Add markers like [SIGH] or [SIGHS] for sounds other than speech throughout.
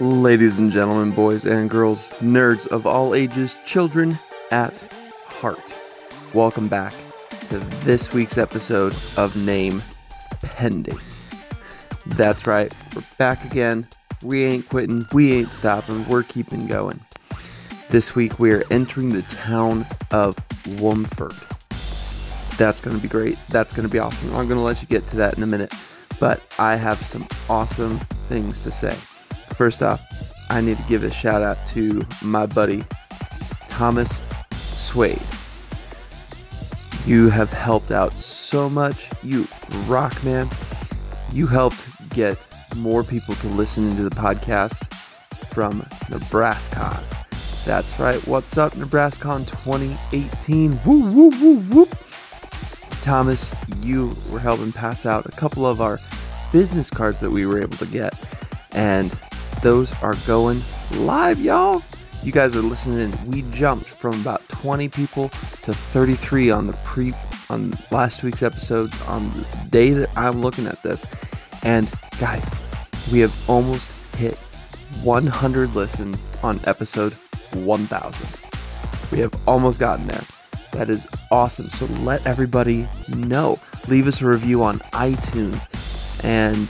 Ladies and gentlemen, boys and girls, nerds of all ages, children at heart, welcome back to this week's episode of Name Pending. That's right, we're back again. We ain't quitting, we ain't stopping, we're keeping going. This week we are entering the town of Womford. That's going to be great. That's going to be awesome. I'm going to let you get to that in a minute, but I have some awesome things to say. First off, I need to give a shout out to my buddy Thomas Swade. You have helped out so much. You rock, man. You helped get more people to listen to the podcast from Nebraska. That's right. What's up, Nebraska 2018? Woo, woo, woo, woo. Thomas, you were helping pass out a couple of our business cards that we were able to get. And those are going live, y'all. You guys are listening. We jumped from about 20 people to 33 on the pre on last week's episode on the day that I'm looking at this. And guys, we have almost hit 100 listens on episode 1000. We have almost gotten there. That is awesome. So let everybody know. Leave us a review on iTunes and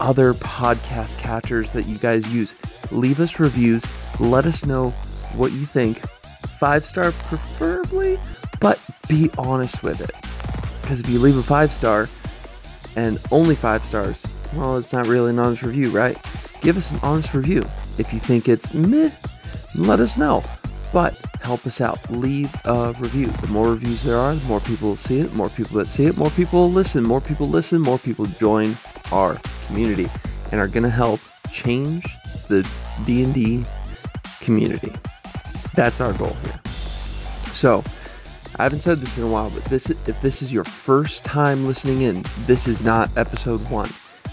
other podcast catchers that you guys use. Leave us reviews. Let us know what you think. Five star preferably, but be honest with it. Because if you leave a five star and only five stars, well, it's not really an honest review, right? Give us an honest review. If you think it's meh, let us know. But help us out. Leave a review. The more reviews there are, the more people see it. More people that see it, more people listen. More people listen, more people join our community and are going to help change the D&D community. That's our goal here. So, I haven't said this in a while, but this if this is your first time listening in, this is not episode 1.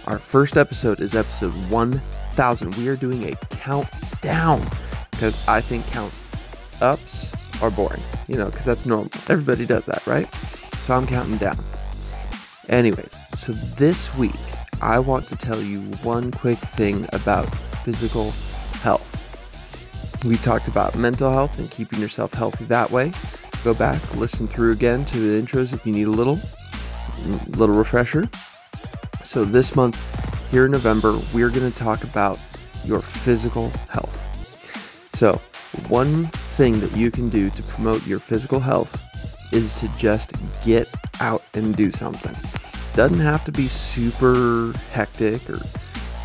Our first episode is episode 1000. We are doing a countdown because I think count ups are boring, you know, because that's normal. Everybody does that, right? So I'm counting down. Anyways, so this week I want to tell you one quick thing about physical health. We talked about mental health and keeping yourself healthy that way. Go back, listen through again to the intros if you need a little little refresher. So this month here in November, we're going to talk about your physical health. So, one thing that you can do to promote your physical health is to just get out and do something doesn't have to be super hectic or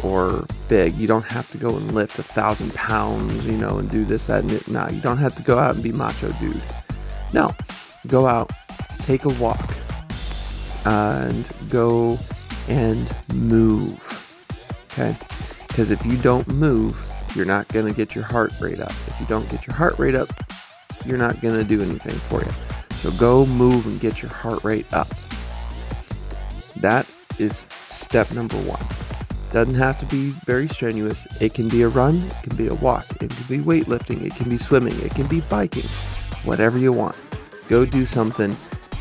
or big. You don't have to go and lift a thousand pounds, you know, and do this, that, and it. No, you don't have to go out and be macho dude. No, go out, take a walk, and go and move. Okay? Because if you don't move, you're not going to get your heart rate up. If you don't get your heart rate up, you're not going to do anything for you. So go move and get your heart rate up. That is step number one. Doesn't have to be very strenuous. It can be a run, it can be a walk, it can be weightlifting, it can be swimming, it can be biking, whatever you want. Go do something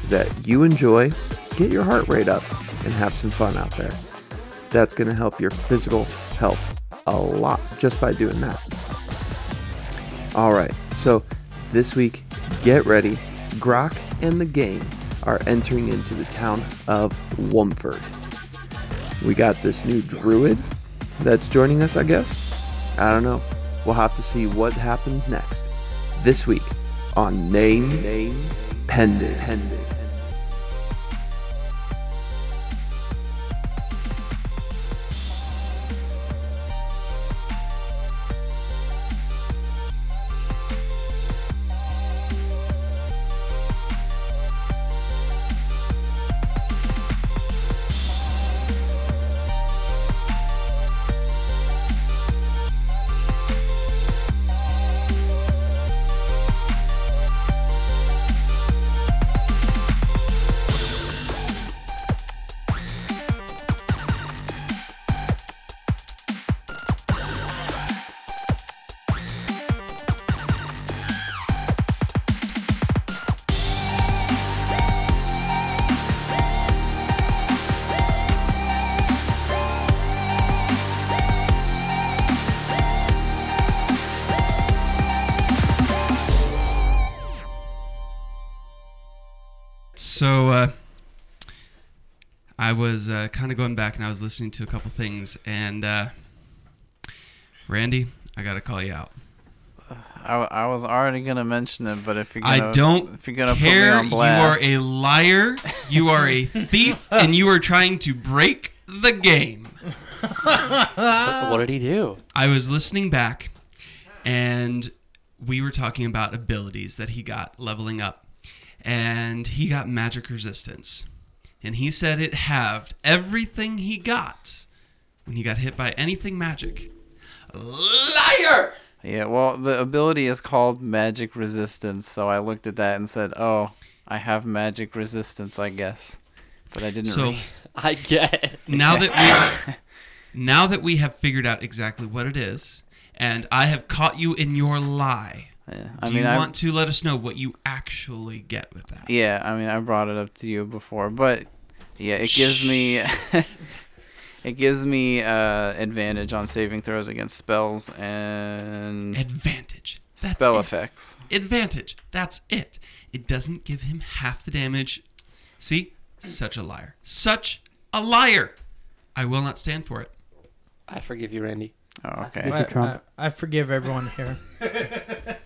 that you enjoy, get your heart rate up, and have some fun out there. That's going to help your physical health a lot just by doing that. All right, so this week, get ready. Grok and the gang are entering into the town of Womford. We got this new druid that's joining us, I guess. I don't know. We'll have to see what happens next this week on Name, Name. I was uh, kind of going back and I was listening to a couple things, and uh, Randy, I got to call you out. I, I was already gonna mention it, but if you're gonna, I don't if you're gonna care. put me on blast, You are a liar. You are a [LAUGHS] thief, and you are trying to break the game. what did he do? I was listening back, and we were talking about abilities that he got leveling up, and he got magic resistance, and he said it halved everything he got when he got hit by anything magic. Liar! yeah. Well, the ability is called magic resistance, so I looked at that and said, "Oh, I have magic resistance, I guess." But I didn't. So read. [LAUGHS] I get now that we [LAUGHS] now that we have figured out exactly what it is, and I have caught you in your lie. Yeah, I Do mean, you I want to let us know what you actually get with that? yeah, I mean, I brought it up to you before, but yeah, it gives me [LAUGHS] it gives me uh, advantage on saving throws against spells and Advantage. That's spell it. effects. advantage. That's it. It doesn't give him half the damage. See? Such a liar. Such a liar. I will not stand for it. I forgive you, Randy. Oh, okay. Richard I, Trump. I, I forgive everyone here. [LAUGHS]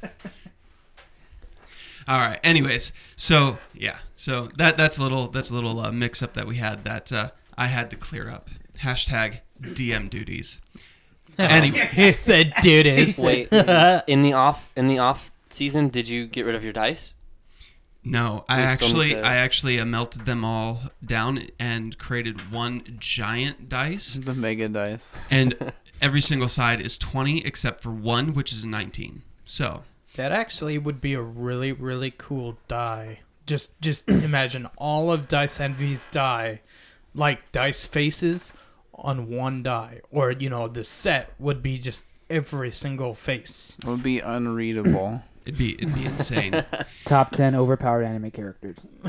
All right. Anyways, so yeah, so that that's a little that's a little uh, mix up that we had that uh, I had to clear up. Hashtag DM duties. [LAUGHS] Anyways, he said, duties. [LAUGHS] Wait, in the off in the off season, did you get rid of your dice? no, I actually to- I actually uh, melted them all down and created one giant dice, The mega dice. and [LAUGHS] every single side is twenty except for one, which is nineteen. So that actually would be a really, really cool die." Just, just [CLEARS THROAT] imagine all of Dice Envy's die, like dice faces, on one die, or you know, the set would be just every single face. It would be unreadable. [LAUGHS] it'd be it'd be insane. [LAUGHS] Top ten overpowered anime characters. [LAUGHS]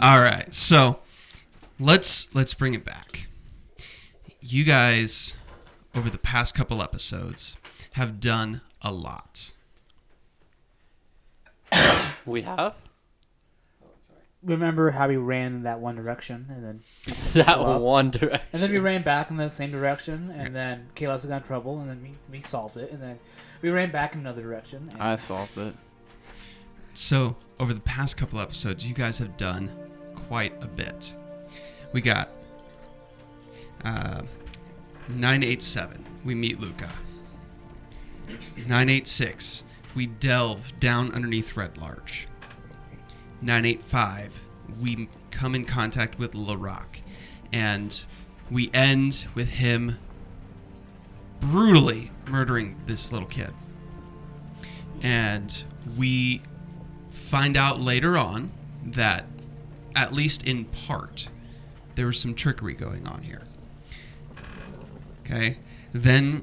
All right, so let's let's bring it back. You guys, over the past couple episodes, have done a lot. [COUGHS] We have Remember how we ran in that one direction, and then [LAUGHS] that one direction. and then we ran back in the same direction, and then Kayla's got in trouble, and then we, we solved it, and then we ran back in another direction. And I solved it. So, over the past couple episodes, you guys have done quite a bit. We got uh, 987, we meet Luca. 986, we delve down underneath Red Larch. 985, we come in contact with Larock. And we end with him brutally murdering this little kid. And we find out later on that, at least in part, there was some trickery going on here. Okay. Then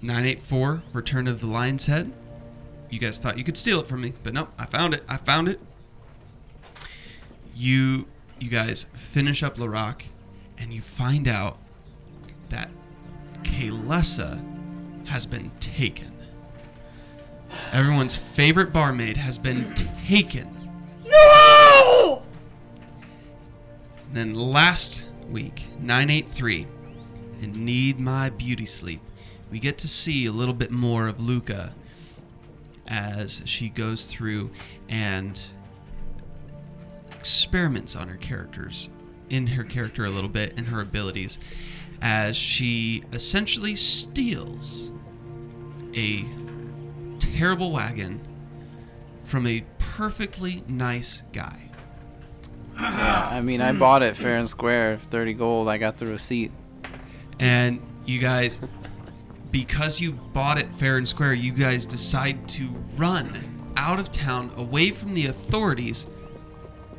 984, Return of the Lion's Head. You guys thought you could steal it from me, but no, I found it. I found it. You you guys finish up Larock and you find out that Kalesa has been taken. Everyone's favorite barmaid has been taken. No! Then last week, 983, and Need My Beauty Sleep, we get to see a little bit more of Luca as she goes through and experiments on her characters, in her character a little bit, and her abilities, as she essentially steals a terrible wagon from a perfectly nice guy. Yeah, I mean, I mm. bought it fair and square, thirty gold. I got the receipt. And you guys, because you bought it fair and square, you guys decide to run out of town away from the authorities.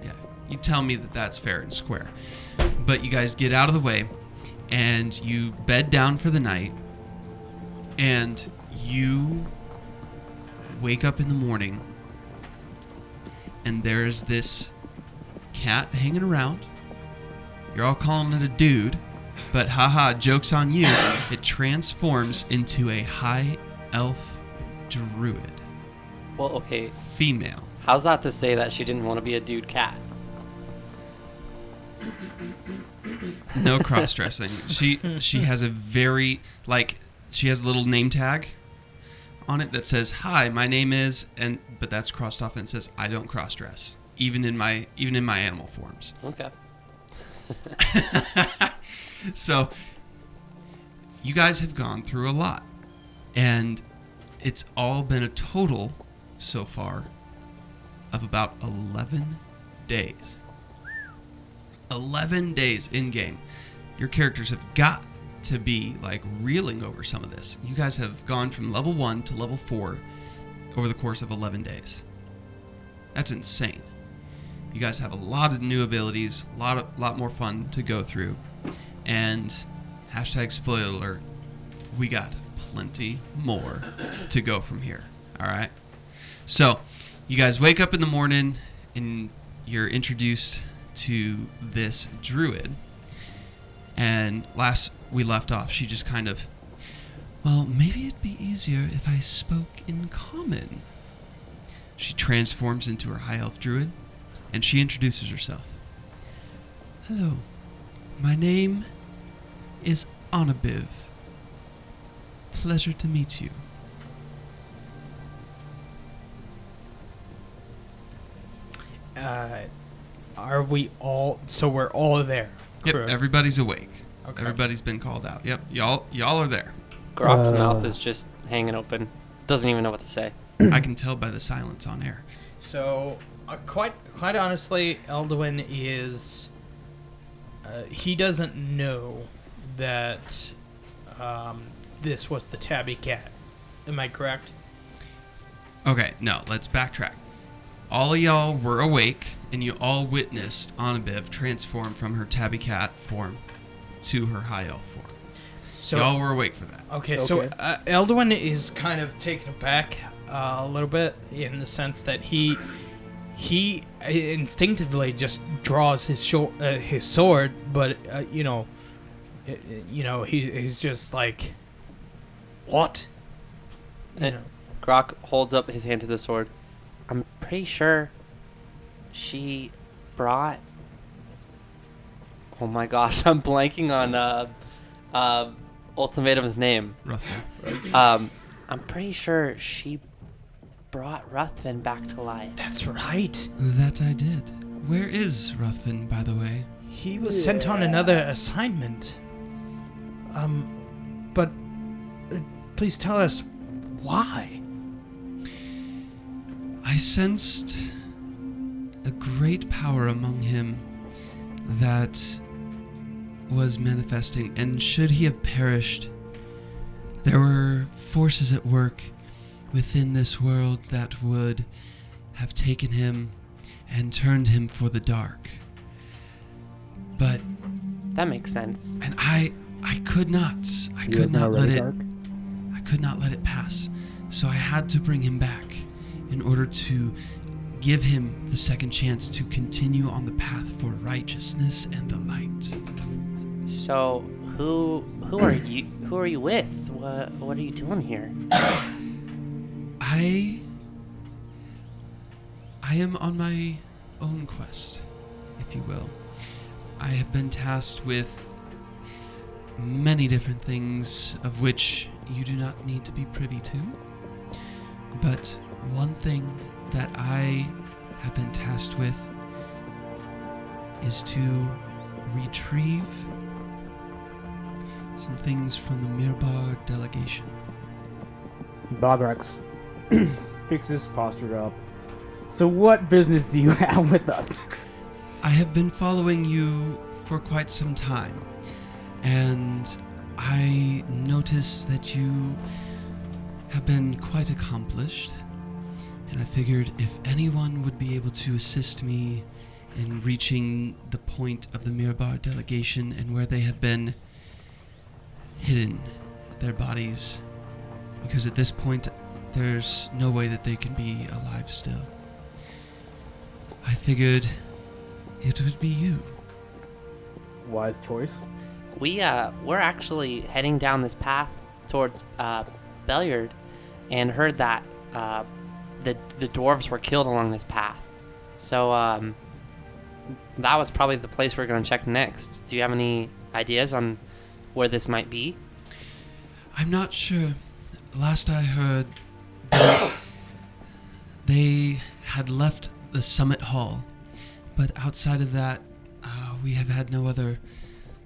Yeah, you tell me that that's fair and square. But you guys get out of the way and you bed down for the night and you wake up in the morning and there's this cat hanging around. You're all calling it a dude, but haha, joke's on you. It transforms into a high elf druid, Well, okay. female. How's that to say that she didn't want to be a dude cat? No [LAUGHS] cross dressing. she she has a very like she has a little name tag on it that says hi my name is and but that's crossed off and it says I don't cross dress even in my even in my animal forms. Okay. [LAUGHS] So you guys have gone through a lot and it's all been a total so far of about 11 days. 11 days in game. Your characters have got to be like reeling over some of this. You guys have gone from level 1 to level 4 over the course of 11 days. That's insane. You guys have a lot of new abilities, a lot of, lot more fun to go through. And hashtag spoiler alert, we got plenty more to go from here. All right. So, you guys wake up in the morning and you're introduced to this druid. And last we left off, she just kind of, well, maybe it'd be easier if I spoke in common. She transforms into her high elf druid and she introduces herself. Hello, my name is Anabiv. Pleasure to meet you. Uh, are we all? So we're all there. Yep, correct? everybody's awake. Okay. Everybody's been called out. Yep, y'all y'all are there. Grok's Uh. mouth is just hanging open. Doesn't even know what to say. I can tell by the silence on air. So, uh, quite quite honestly, Elduin is. Uh, he doesn't know that um, this was the tabby cat. Am I correct? Okay, no, let's backtrack. All of y'all were awake, and you all witnessed Anabiv transform from her tabby cat form to her high elf form. So y'all were awake for that. Okay, so Okay. uh, Elduin is kind of taken aback uh, a little bit in the sense that he he instinctively just draws his short, uh, his sword, but uh, you know, uh, you know he he's just like, what? You Eh. know, Grok holds up his hand to the sword. I'm pretty sure she brought. Oh my gosh, [LAUGHS] I'm blanking on uh, uh, Ultimatum's name. Ruthven. Um, I'm pretty sure she brought Ruthven back to life. that's right. That I did. Where is Ruthven, by the way? He was sent on another assignment. Um, but uh, please tell us why. I sensed a great power among him that was manifesting, and should he have perished, there were forces at work within this world that would have taken him and turned him for the dark. But That makes sense. and I I could not I He could wasn't let it dark? I could not let it pass. So I had to bring him back in order to give him the second chance to continue on the path for righteousness and the light. So who who are you who are you with? What what are you doing here? [COUGHS] I I am on my own quest, if you will. I have been tasked with many different things of which you do not need to be privy to. But one thing that I have been tasked with is to retrieve some things from the Mirabar delegation. Bograx [CLEARS THROAT] fix this posture up. So what business do you [LAUGHS] have with us? I have been following you for quite some time, and I noticed that you have been quite accomplished. And I figured if anyone would be able to assist me in reaching the point of the Mirabar delegation and where they have been hidden, their bodies, because at this point there's no way that they can be alive still. I figured it would be you. Wise choice. We uh we're actually heading down this path towards uh Beliard and heard that uh the the dwarves were killed along this path. So um, that was probably the place we're gonna check next. Do you have any ideas on where this might be? I'm not sure. Last I heard, they, they had left the summit hall, but outside of that, uh, we have had no other.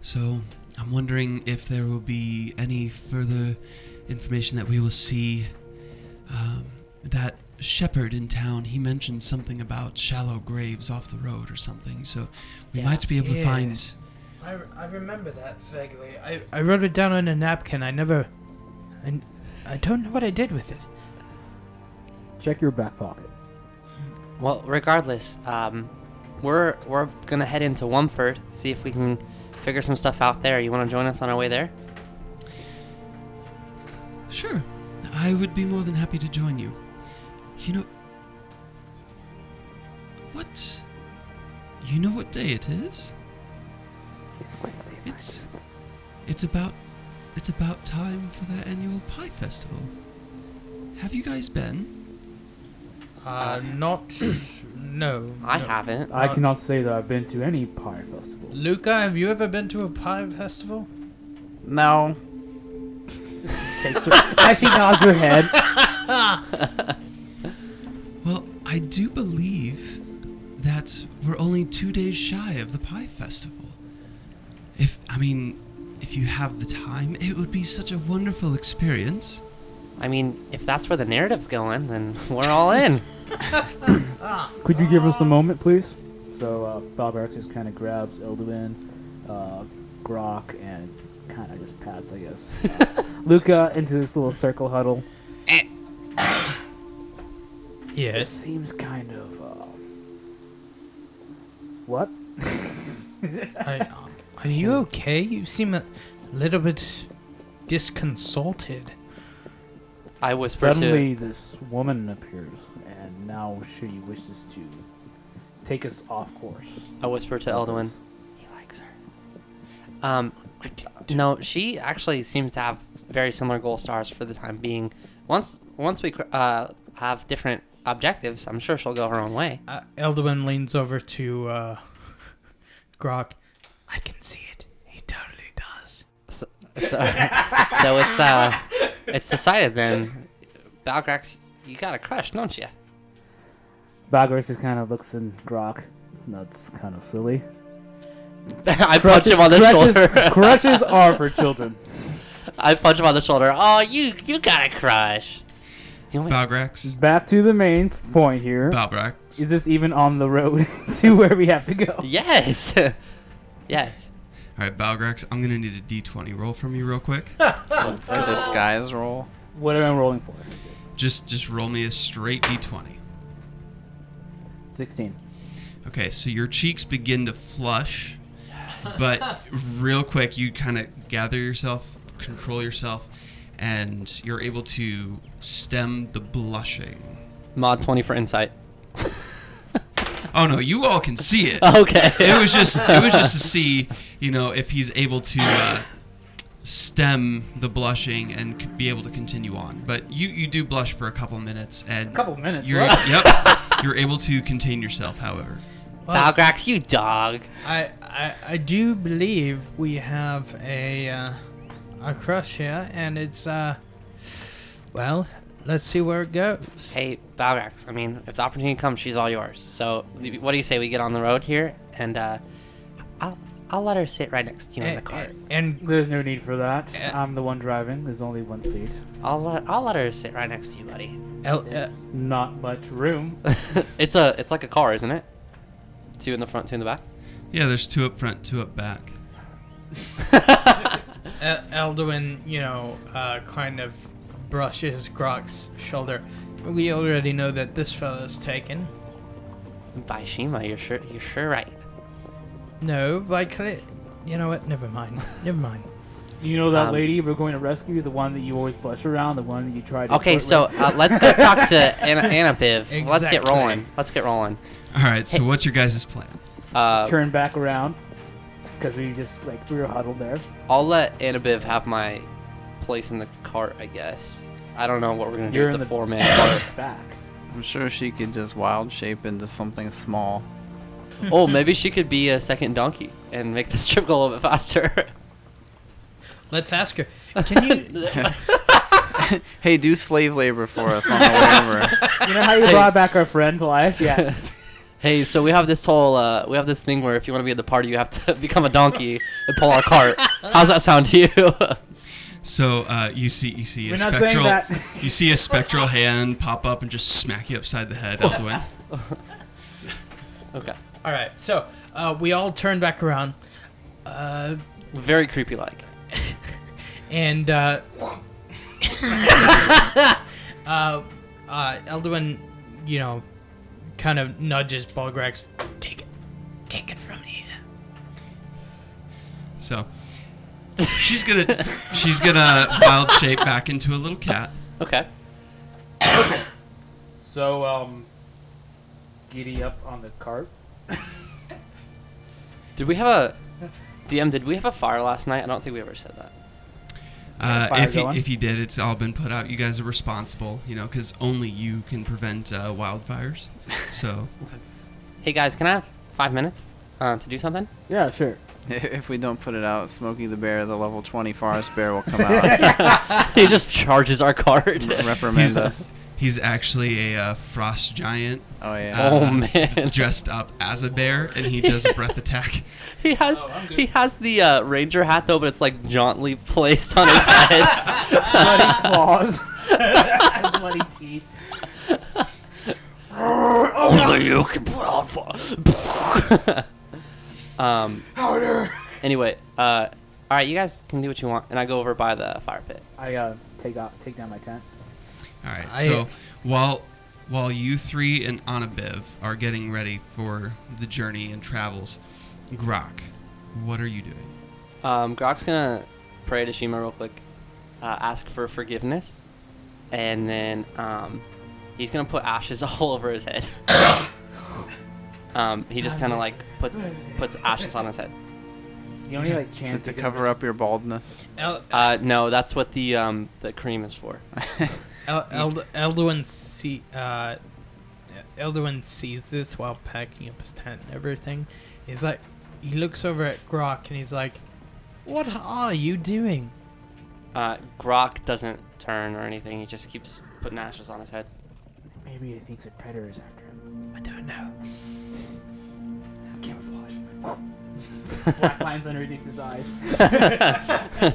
So I'm wondering if there will be any further information that we will see. Um, that shepherd in town, he mentioned something about shallow graves off the road or something. So we Yeah. might be able to find. I, I remember that vaguely. I, I wrote it down on a napkin. I never. I, I don't know what I did with it. Check your back pocket. Well, regardless, um, we're we're gonna head into Womford, see if we can figure some stuff out there. You want to join us on our way there? Sure, I would be more than happy to join you. You know. What? You know what day it is? Wednesday. It's. It's about. It's about time for their annual pie festival. Have you guys been? Uh, not. no. I no. haven't. I Uh, cannot say that I've been to any pie festival. Luca, have you ever been to a pie festival? No. [LAUGHS] [LAUGHS] As she nods her head. [LAUGHS] Well, I do believe that we're only two days shy of the pie festival. If I mean, if you have the time, it would be such a wonderful experience. I mean, if that's where the narrative's going, then we're all in. [COUGHS] Could you give us a moment, please? So uh, Balbarax just kind of grabs Elduin, uh, Grok, and kind of just pats, I guess, uh, [LAUGHS] Luca into this little circle huddle. It [COUGHS] Yes. seems kind of. Uh, what? [LAUGHS] I, are you okay? You seem a little bit disconsolted. I whisper Suddenly, this woman appears, and now she wishes to take us off course. I whisper to Elduin. He likes her. Um, no, she actually seems to have very similar goal stars for the time being. Once once we uh, have different objectives, I'm sure she'll go her own way. Uh, Elduin leans over to uh, Grok. I can see it. He totally does. So, so, so it's uh, it's decided then. Balgrax, you got a crush, don't you? Balgarax just kind of looks in Grok. That's kind of silly. [LAUGHS] I punch him on the crushes, shoulder. [LAUGHS] crushes are for children. [LAUGHS] I punch him on the shoulder. Oh, you you got a crush. Do you want me- Balgrax. Back to the main point here. Balbrax. Is this even on the road to where we have to go? Yes. yes. All right, Balgrax. I'm gonna need a D20 roll from you real quick. It's a disguise roll. What am I rolling for? just just roll me a straight D20. 16. Okay, so your cheeks begin to flush, but real quick you kind of gather yourself, control yourself, and you're able to stem the blushing. Mod 20 for insight. [LAUGHS] Oh no, you all can see it. [LAUGHS] Okay. It was just it was just to see, you know, if he's able to uh, stem the blushing and be able to continue on. But you you do blush for a couple minutes and a couple minutes, You're what? yep. [LAUGHS] You're able to contain yourself, however. Well, Balgrax, you dog. I, I I do believe we have a uh, a crush here, and it's uh, well, let's see where it goes. Hey, Balgrax, I mean, if the opportunity comes, she's all yours. So, what do you say we get on the road here? And, uh, I'll, I'll let her sit right next to you in the And, car. and There's no need for that. Yeah. I'm the one driving. There's only one seat. I'll let, I'll let her sit right next to you, buddy. El, uh, Not much room. [LAUGHS] it's a, it's like a car, isn't it? Two in the front, two in the back. Yeah, there's two up front, two up back. [LAUGHS] El- Elduin, you know, uh, kind of brushes Grok's shoulder. We already know that this fella's taken. By Shima, you're sure, you're sure right. No, by Cle- You know what? Never mind. Never mind. You know that Um, lady we're going to rescue? The one that you always blush around? The one that you tried to Okay, flirt so with? uh, let's go talk to [LAUGHS] Anna, Anabiv. Let's get Exactly. rolling. Let's get rolling. All right, so what's your guys' plan? Uh, Turn back around. Because we just, like, we were huddled there. I'll let Anabiv have my place in the cart, I guess. I don't know what we're gonna do You're with in the the- four man cart. Back. I'm sure she could just wild shape into something small. [LAUGHS] oh, maybe she could be a second donkey and make this trip go a little bit faster. Let's ask her. Can you? [LAUGHS] Hey, do slave labor for us on the way [LAUGHS] over. You know how you Hey. brought back our friend to life? Yeah. hey, so we have this whole uh, we have this thing where if you want to be at the party, you have to become a donkey and pull our cart. How's that sound to you? So uh, you see you see a We're not saying spectral you see a spectral hand pop up and just smack you upside the head, Elduin. okay, all right. So uh, we all turn back around, uh, very creepy like. [LAUGHS] and uh, [LAUGHS] uh, uh, Elduin, you know, kind of nudges Balgrax. Take it, take it from here. So she's gonna she's gonna wild shape back into a little cat. Okay. [COUGHS] So, um, giddy up on the cart. [LAUGHS] Did we have a DM? Did we have a fire last night? I don't think we ever said that. Uh, fire if you, going? if you did, it's all been put out. You guys are responsible, you know, because only you can prevent uh, wildfires. [LAUGHS] So Hey guys, can I have five minutes uh, to do something? Yeah, sure. [LAUGHS] If we don't put it out, Smokey the Bear, the level 20 forest bear, will come out he just charges our cart. and reprimand He's- us. He's actually a uh, frost giant Oh, yeah. oh Uh, man. dressed up as a bear, and he does a [LAUGHS] breath attack. He has Oh, he has the uh, ranger hat though, but it's like jauntily placed on his head. Bloody [LAUGHS] claws. [LAUGHS] Bloody teeth. Only you can put on fire. um. Anyway, uh, all right, you guys can do what you want, and I go over by the fire pit. I uh, take out, take down my tent. All right. I- So while while you three and Anabiv are getting ready for the journey and travels, Grok, what are you doing? Um, Grok's gonna pray to Shima real quick, uh, ask for forgiveness, and then um, he's gonna put ashes [LAUGHS] all over his head. [COUGHS] um, he just kind of like put puts ashes on his head. You only like Is chant it to cover up your baldness? Uh, no, that's what the um the cream is for. [LAUGHS] El- Eld- Elduin see uh, Elduin sees this while packing up his tent and everything. He's like, he looks over at Grok and he's like, "What are you doing?" Uh, Grok doesn't turn or anything. He just keeps putting ashes on his head. Maybe he thinks a predator is after him. I don't know. Camouflage. Black lines underneath his eyes. [LAUGHS]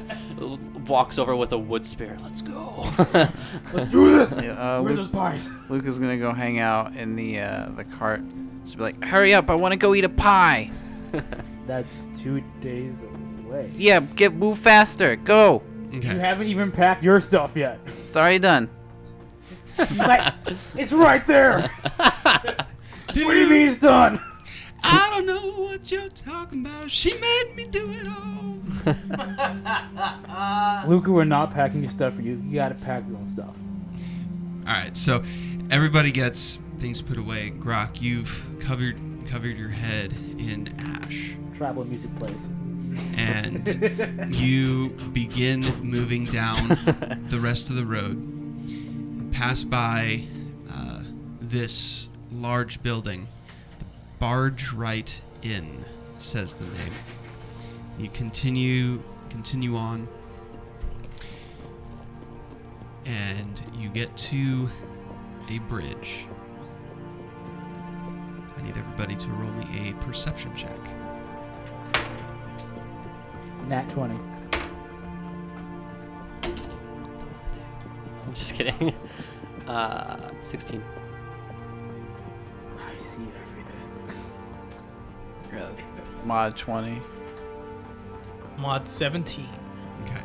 Walks over with a wood spear. Let's go. [LAUGHS] Let's do this. Yeah, uh, Where's Luke, those pies? Luke is gonna go hang out in the uh, the cart. Just be like, hurry up! I want to go eat a pie. [LAUGHS] That's two days away. Yeah, get move faster. Go. Okay. You haven't even packed your stuff yet. It's already done. Like, it's right there. what do you mean it's done? I don't know what you're talking about. She made me do it all. [LAUGHS] Luca, we're not packing your stuff for you. You gotta pack your own stuff. All right, so everybody gets things put away. Grok, you've covered covered your head in ash, Travel music plays. and [LAUGHS] you begin moving down [LAUGHS] the rest of the road. Pass by uh, this large building, the Barge Right in, says the name. You continue continue on, and you get to a bridge. I need everybody to roll me a perception check. Nat 20. I'm [LAUGHS] just kidding. [LAUGHS] Uh, 16. Yeah, mod 20. Mod 17. Okay.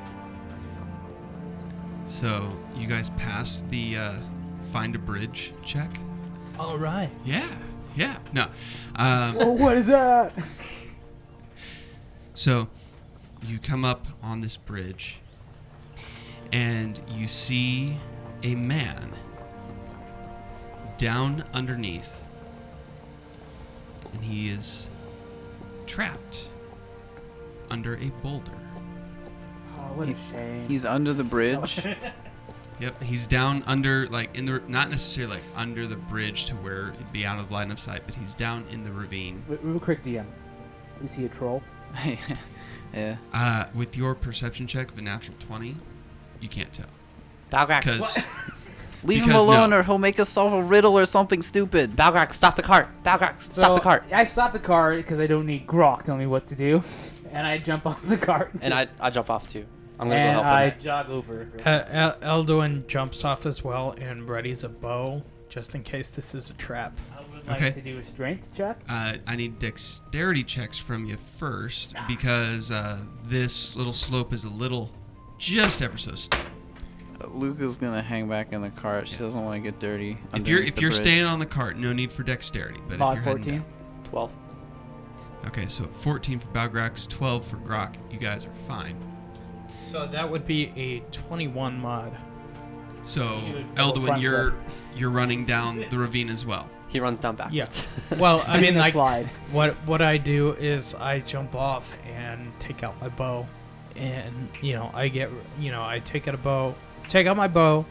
So you guys passed the uh, find a bridge check. All right. Yeah, yeah. No. Um, Oh, what is that? [LAUGHS] so you come up on this bridge, and you see a man down underneath, and he is trapped under a boulder. Oh, what a shame. He's under the bridge. [LAUGHS] Yep, he's down under, like in the, not necessarily like under the bridge to where it'd be out of line of sight, but he's down in the ravine. R- Real quick, DM. Is he a troll? [LAUGHS] yeah. Uh, with your perception check of a natural twenty, you can't tell Balgrax. because Leave him alone, no. or he'll make us solve a riddle or something stupid. Balgrax, stop the cart. Balgrax, stop the cart. I stop the cart because I don't need Grok telling me what to do, [LAUGHS] and I jump off the cart. And I, I jump off too. I'm gonna and go help I him. jog over. Uh, El- Elduin jumps off as well and readies a bow just in case this is a trap. I would like Okay. to do a strength check. uh, I need dexterity checks from you first because uh, this little slope is a little, just ever so steep. Luca's gonna hang back in the cart. She doesn't want to get dirty. If you're if you're bridge. staying on the cart, no need for dexterity. But Mod if you're heading 14. down- 12. okay, so 14 for Balgrax, 12 for Grok. You guys are fine. So that would be a 21 mod. So You would Elduin, you're left. you're running down the ravine as well. He runs down back. Yeah. [LAUGHS] Well, I mean, like, slide. what what I do is I jump off and take out my bow, and you know I get you know I take out a bow, take out my bow,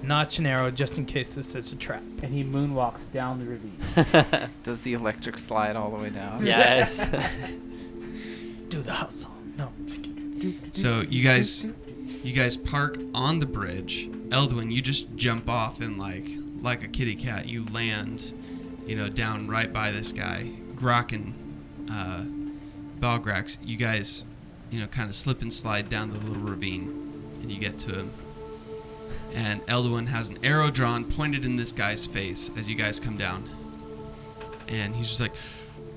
notch an arrow just in case this is a trap. And he moonwalks down the ravine. [LAUGHS] [LAUGHS] Does the electric slide all the way down? yes. [LAUGHS] Do the hustle. No. So you guys you guys park on the bridge. Elduin, you just jump off and like like a kitty cat, you land, you know, down right by this guy. Grok and uh, Balgrax, you guys, you know, kind of slip and slide down the little ravine, and you get to him. And Elduin has an arrow drawn, pointed in this guy's face as you guys come down. And he's just like,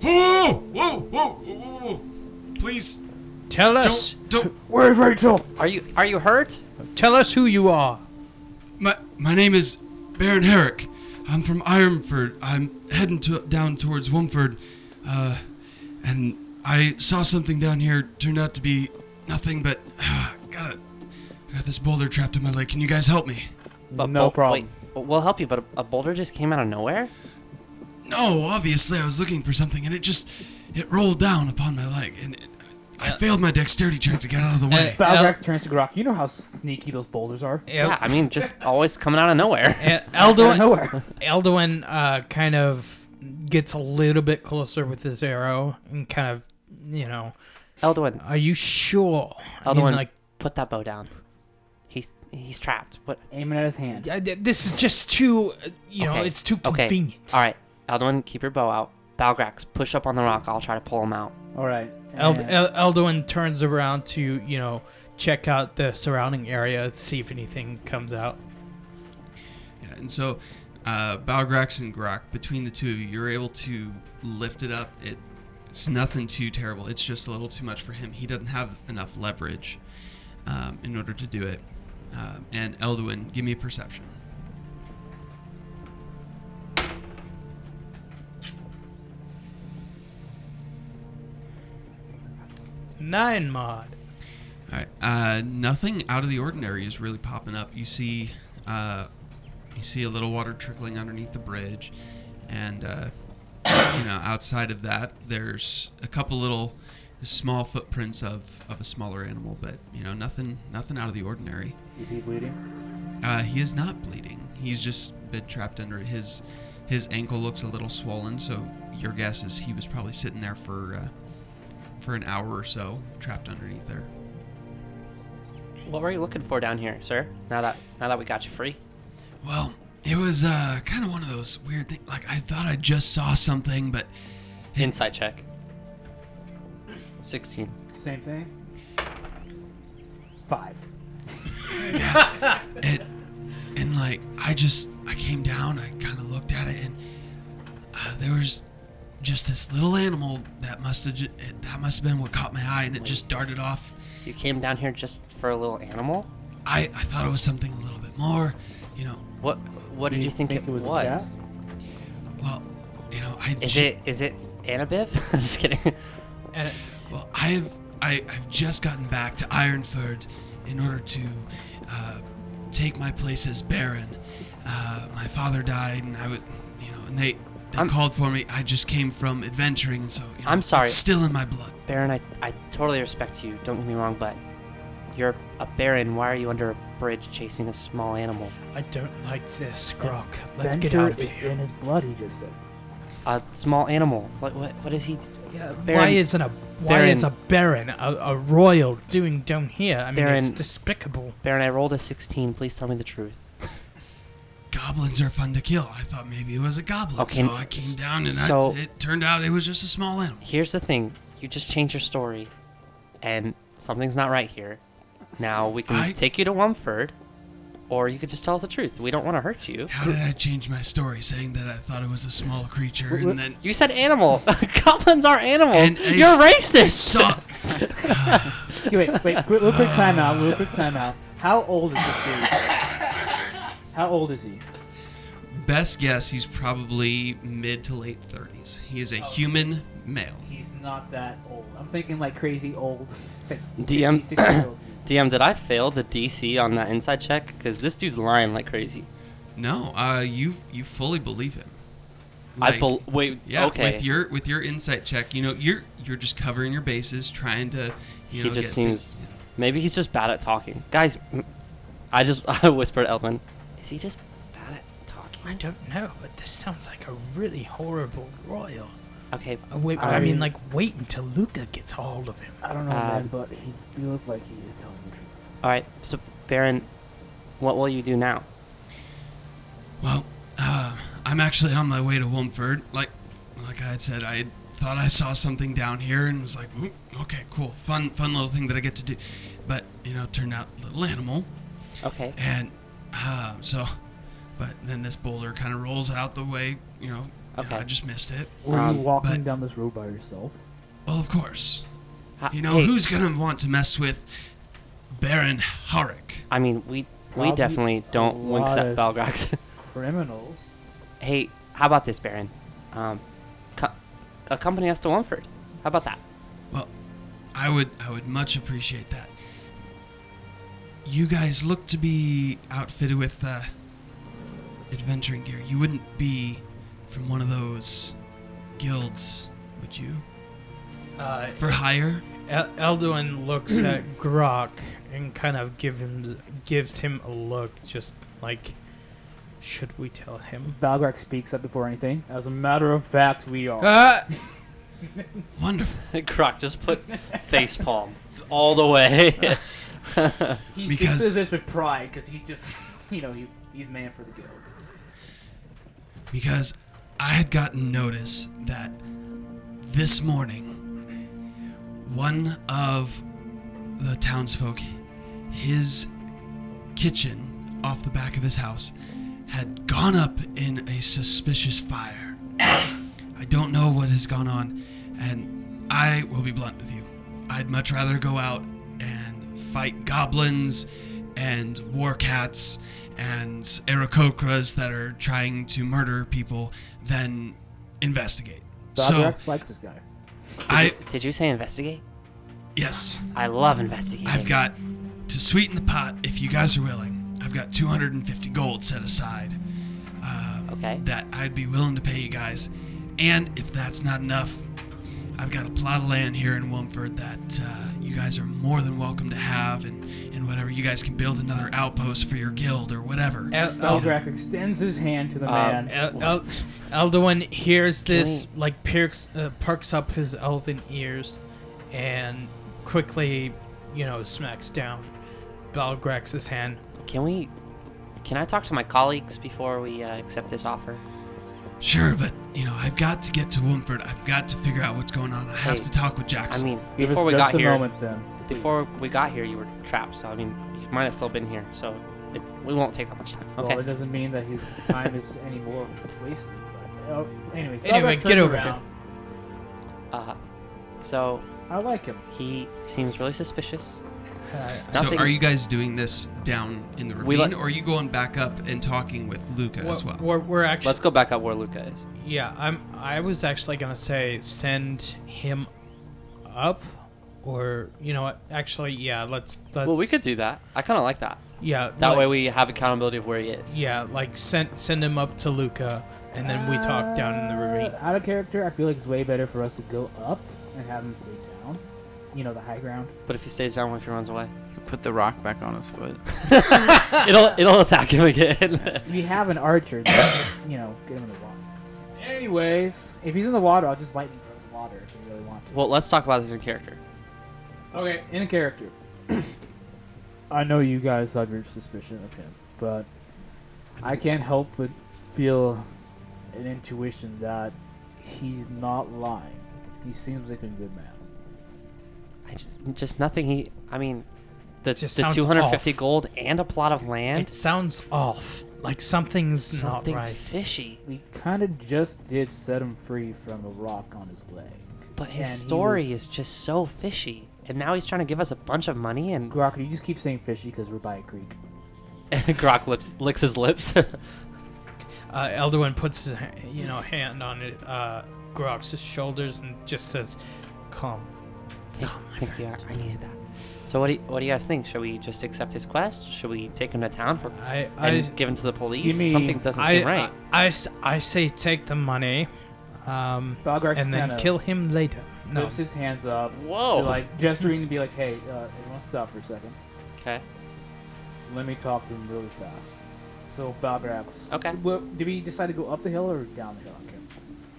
whoa, whoa, whoa, whoa, whoa, whoa. please Tell us. don't, don't. Where's Rachel? Are you are you hurt? Tell us who you are. My my name is Baron Herrick. I'm from Ironford. I'm heading to, down towards Womford, uh, and I saw something down here. Turned out to be nothing, but [SIGHS] uh, got a I got this boulder trapped in my leg. Can you guys help me? But no bol- problem. Wait, we'll help you, but a, a boulder just came out of nowhere. No, obviously I was looking for something, and it just it rolled down upon my leg, and it, I failed my dexterity check to get out of the way. Balgrax turns to Grok. You know how sneaky those boulders are. Yeah, I mean, just always coming out of nowhere. El- Out Elduin, nowhere. [LAUGHS] Elduin uh, kind of gets a little bit closer with his arrow and kind of, you know, Elduin, are you sure? I mean, Elduin, like, put that bow down. He's he's trapped. What? Aiming at his hand. I- this is just too, uh, you know, Okay, it's too okay. convenient. All right, Elduin, keep your bow out. Balgrax, push up on the rock. I'll try to pull him out. All right. El- and- El- Elduin turns around to, you know, check out the surrounding area, see if anything comes out. Yeah, and so uh, Balgrax and Grok, between the two of you, you're able to lift it up. It, it's nothing too terrible. It's just a little too much for him. He doesn't have enough leverage um, in order to do it. Um, and Elduin, give me a perception. Nine mod. All right. Uh, nothing out of the ordinary is really popping up. You see, uh, you see a little water trickling underneath the bridge, and uh, [COUGHS] you know, outside of that, there's a couple little small footprints of, of a smaller animal, but you know, nothing nothing out of the ordinary. Is he bleeding? Uh, he is not bleeding. He's just been trapped under. His his ankle looks a little swollen, so your guess is he was probably sitting there for uh, for an hour or so, trapped underneath there. What were you looking for down here, sir? Now that now that we got you free. Well, it was uh, kind of one of those weird things. Like I thought I just saw something, but Insight check. Sixteen. Same thing. Five. It and and like I just I came down. I kind of looked at it, and uh, there was just this little animal that must have ju- that must have been what caught my eye, and it just darted off. You came down here just for a little animal. I I thought it was something a little bit more, you know. What what did Do you, you think, think it, it was was? a? Well, you know I Is ju- it is it Anabiv? [LAUGHS] just kidding. And Well, I've I, I've just gotten back to Ironford in order to uh, take my place as Baron. Uh, my father died, and I would, you know, and they they I'm- called for me. I just came from adventuring, and so you know, I'm sorry. It's still in my blood. Baron, I, I totally respect you. Don't get me wrong, but You're a baron. Why are you under a bridge chasing a small animal? I don't like this, Grok. Let's get out of is here. in his blood, he just said. A small animal. What? What, what is he? Yeah, why isn't a why is a Baron- baron a, a royal doing down here? I mean, it's despicable. Baron, I rolled a 16. Please tell me the truth. Goblins are fun to kill. I thought maybe it was a goblin, Okay, so I came down and so- I, it turned out it was just a small animal. Here's the thing. You just changed your story, and something's not right here. Now we can I- take you to Wumford, or you could just tell us the truth. We don't want to hurt you. How did I change my story saying that I thought it was a small creature and then You said animal. [LAUGHS] Goblins are animals. And You're s- racist. saw [LAUGHS] Okay, wait, wait, quick, little quick timeout, little quick timeout. How old is this dude? How old is he? best guess he's probably mid to late 30s. He is a oh, human male. He's not that old. I'm thinking like crazy old. like DM 50, 60 year old dude. DM, did I fail the DC on that insight check? Because this dude's lying like crazy. No, uh you you fully believe him. I Like, bel wait. Yeah, okay. with your with your insight check, you know, you're you're just covering your bases, trying to, you He just get seems- things- Maybe he's just bad at talking. Guys, I just [LAUGHS] I whispered Elvin. Is he just bad at talking? I don't know, but this sounds like a really horrible royal. Okay. Uh, wait, I I mean, mean- like, wait until Luca gets a hold of him. I don't know, Uh, man, but he feels like he is telling the truth. All right. So Baron, what will you do now? Well, uh, I'm actually on my way to Wumford. Like, like I had said, I thought I saw something down here and was like, okay, cool, fun, fun little thing that I get to do. But you know, it turned out little animal, Okay. and uh, so, but then this boulder kind of rolls out the way. You know, you know, Okay. I just missed it. Were Um, you walking but- down this road by yourself? Well, of course. Ha- You know, hey, who's gonna want to mess with Baron Herrick? I mean, we we definitely don't winks at of- Balgrax. [LAUGHS] Criminals. hey, how about this, Baron? Um, co- accompany us to Wumford. How about that? Well, I would I would much appreciate that. You guys look to be outfitted with uh, adventuring gear. You wouldn't be from one of those guilds, would you? Uh, For hire? El- Elduin looks at [CLEARS THROAT] Grok and kind of give him gives him a look, just like, should we tell him? Balgrax speaks up before anything. As a matter of fact, we are. Ah! [LAUGHS] Wonderful. [LAUGHS] Grok just puts face palm all the way. [LAUGHS] he because- speaks this with pride because he's just, you know, he's he's man for the guild. Because I had gotten notice that this morning one of the townsfolk, his kitchen off the back of his house, had gone up in a suspicious fire. I don't know what has gone on, and I will be blunt with you. I'd much rather go out and fight goblins and war cats and Aarakocras that are trying to murder people than investigate. So Balgrax likes this guy. I Did you say investigate? yes, I love investigating. I've got to sweeten the pot if you guys are willing. I've got 250 gold set aside uh, Okay. that I'd be willing to pay you guys. And if that's not enough, I've got a plot of land here in Wumford that uh, you guys are more than welcome to have, and, and whatever. You guys can build another outpost for your guild or whatever. El- El- extends his hand to the Um, man. El- El- Elduin hears Can this, like perks, uh, perks up his elven ears, and quickly, you know, smacks down Balgrax's hand. Can we? Can I talk to my colleagues before we uh, accept this offer? Sure, but you know, I've got to get to Wumford. I've got to figure out what's going on. I have Hey, to talk with I Jackson. mean, Give before us we just got a here, moment then. before we got here, you were trapped. So I mean, you might have still been here. So it, we won't take that much time. Okay. Well, it doesn't mean that his time is any more wasted. But, uh, anyway, Anyway, Balgrax get turns over around. Uh, so I like him. he seems really suspicious. So, nothing- are you guys doing this down in the We ravine, let- or are you going back up and talking with Luca as well? We're, we're actually Let's go back up where Luca is. Yeah, I'm. I was actually gonna say send him up, or you know what? Actually, yeah. Let's. let's Well, we could do that. I kind of like that. Yeah. That like- way we have accountability of where he is. Yeah, like send send him up to Luca, and then we talk down in the ravine. Uh, Out of character, I feel like it's way better for us to go up and have him stay down. You know, the high ground. But if he stays down, what if he runs away? You put the rock back on his foot. [LAUGHS] it'll it'll attack him again. [LAUGHS] We have an archer that, you know, get him in the water. Anyways, if he's in the water, I'll just lightning throw the water if you really want to. well, let's talk about this in character. Okay, in a character. [COUGHS] I know you guys have your suspicion of him, but I can't help but feel an intuition that he's not lying. He seems like a good man. I just, just nothing. He. I mean, the Just the sounds 250 off. gold and a plot of land. It sounds off. Like something's, Something's not right. fishy. We kind of just did set him free from a rock on his leg. But his And he story was- is just so fishy. And now he's trying to give us a bunch of money, and Grok, you just keep saying fishy because we're by a creek. [LAUGHS] Grok lips, licks his lips. [LAUGHS] Uh, Elduin puts his ha- you know hand on it, uh, Grok's shoulders and just says, "Come." Thank, Come, my thank you. friend. I needed that. So what do you, what do you guys think? Should we just accept his quest? Should we take him to town for I and give him to the police? You mean- Something doesn't I, seem right. I say take the money, um, Balgrax and then kill him later. No, lifts his hands up Whoa. to like gesturing to be like, "Hey, uh, everyone, stop for a second. okay. Let me talk to him really fast." So Balgrax. Okay. Well, did we decide to go up the hill or down the hill? Okay.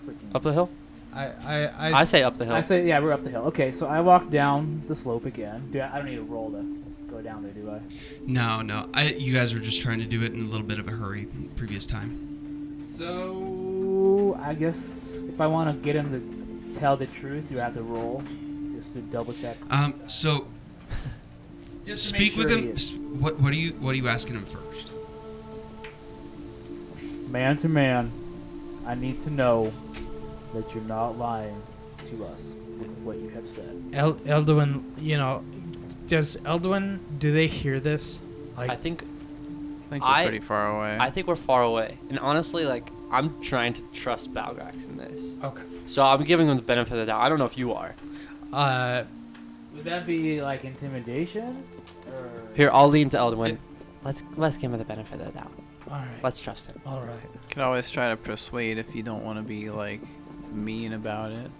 Freaking- Up the hill. I I I, I s- say up the hill. I say, yeah, we're up the hill. Okay, so I walk down the slope again. Do I, I don't need to roll to go down there, do I? No, no. I, you guys were just trying to do it in a little bit of a hurry previous time. So I guess if I want to get him to tell the truth, do I have to roll just to double check? Um, so [LAUGHS] Just to speak with sure he him. What what are you what are you asking him first? Man to man, I need to know that you're not lying to us with what you have said. El- Elduin, you know, does Elduin? Do they hear this? Like, I think I think we're I- pretty far away. I think we're far away. And honestly, like I'm trying to trust Balgrax in this. okay. So I'm giving him the benefit of the doubt. I don't know if you are. Uh, Would that be like intimidation? Or Here, I'll lean to Elduin. Let's let's give him the benefit of the doubt. all right. Let's trust him. all right. Can always try to persuade if you don't want to be like mean about it.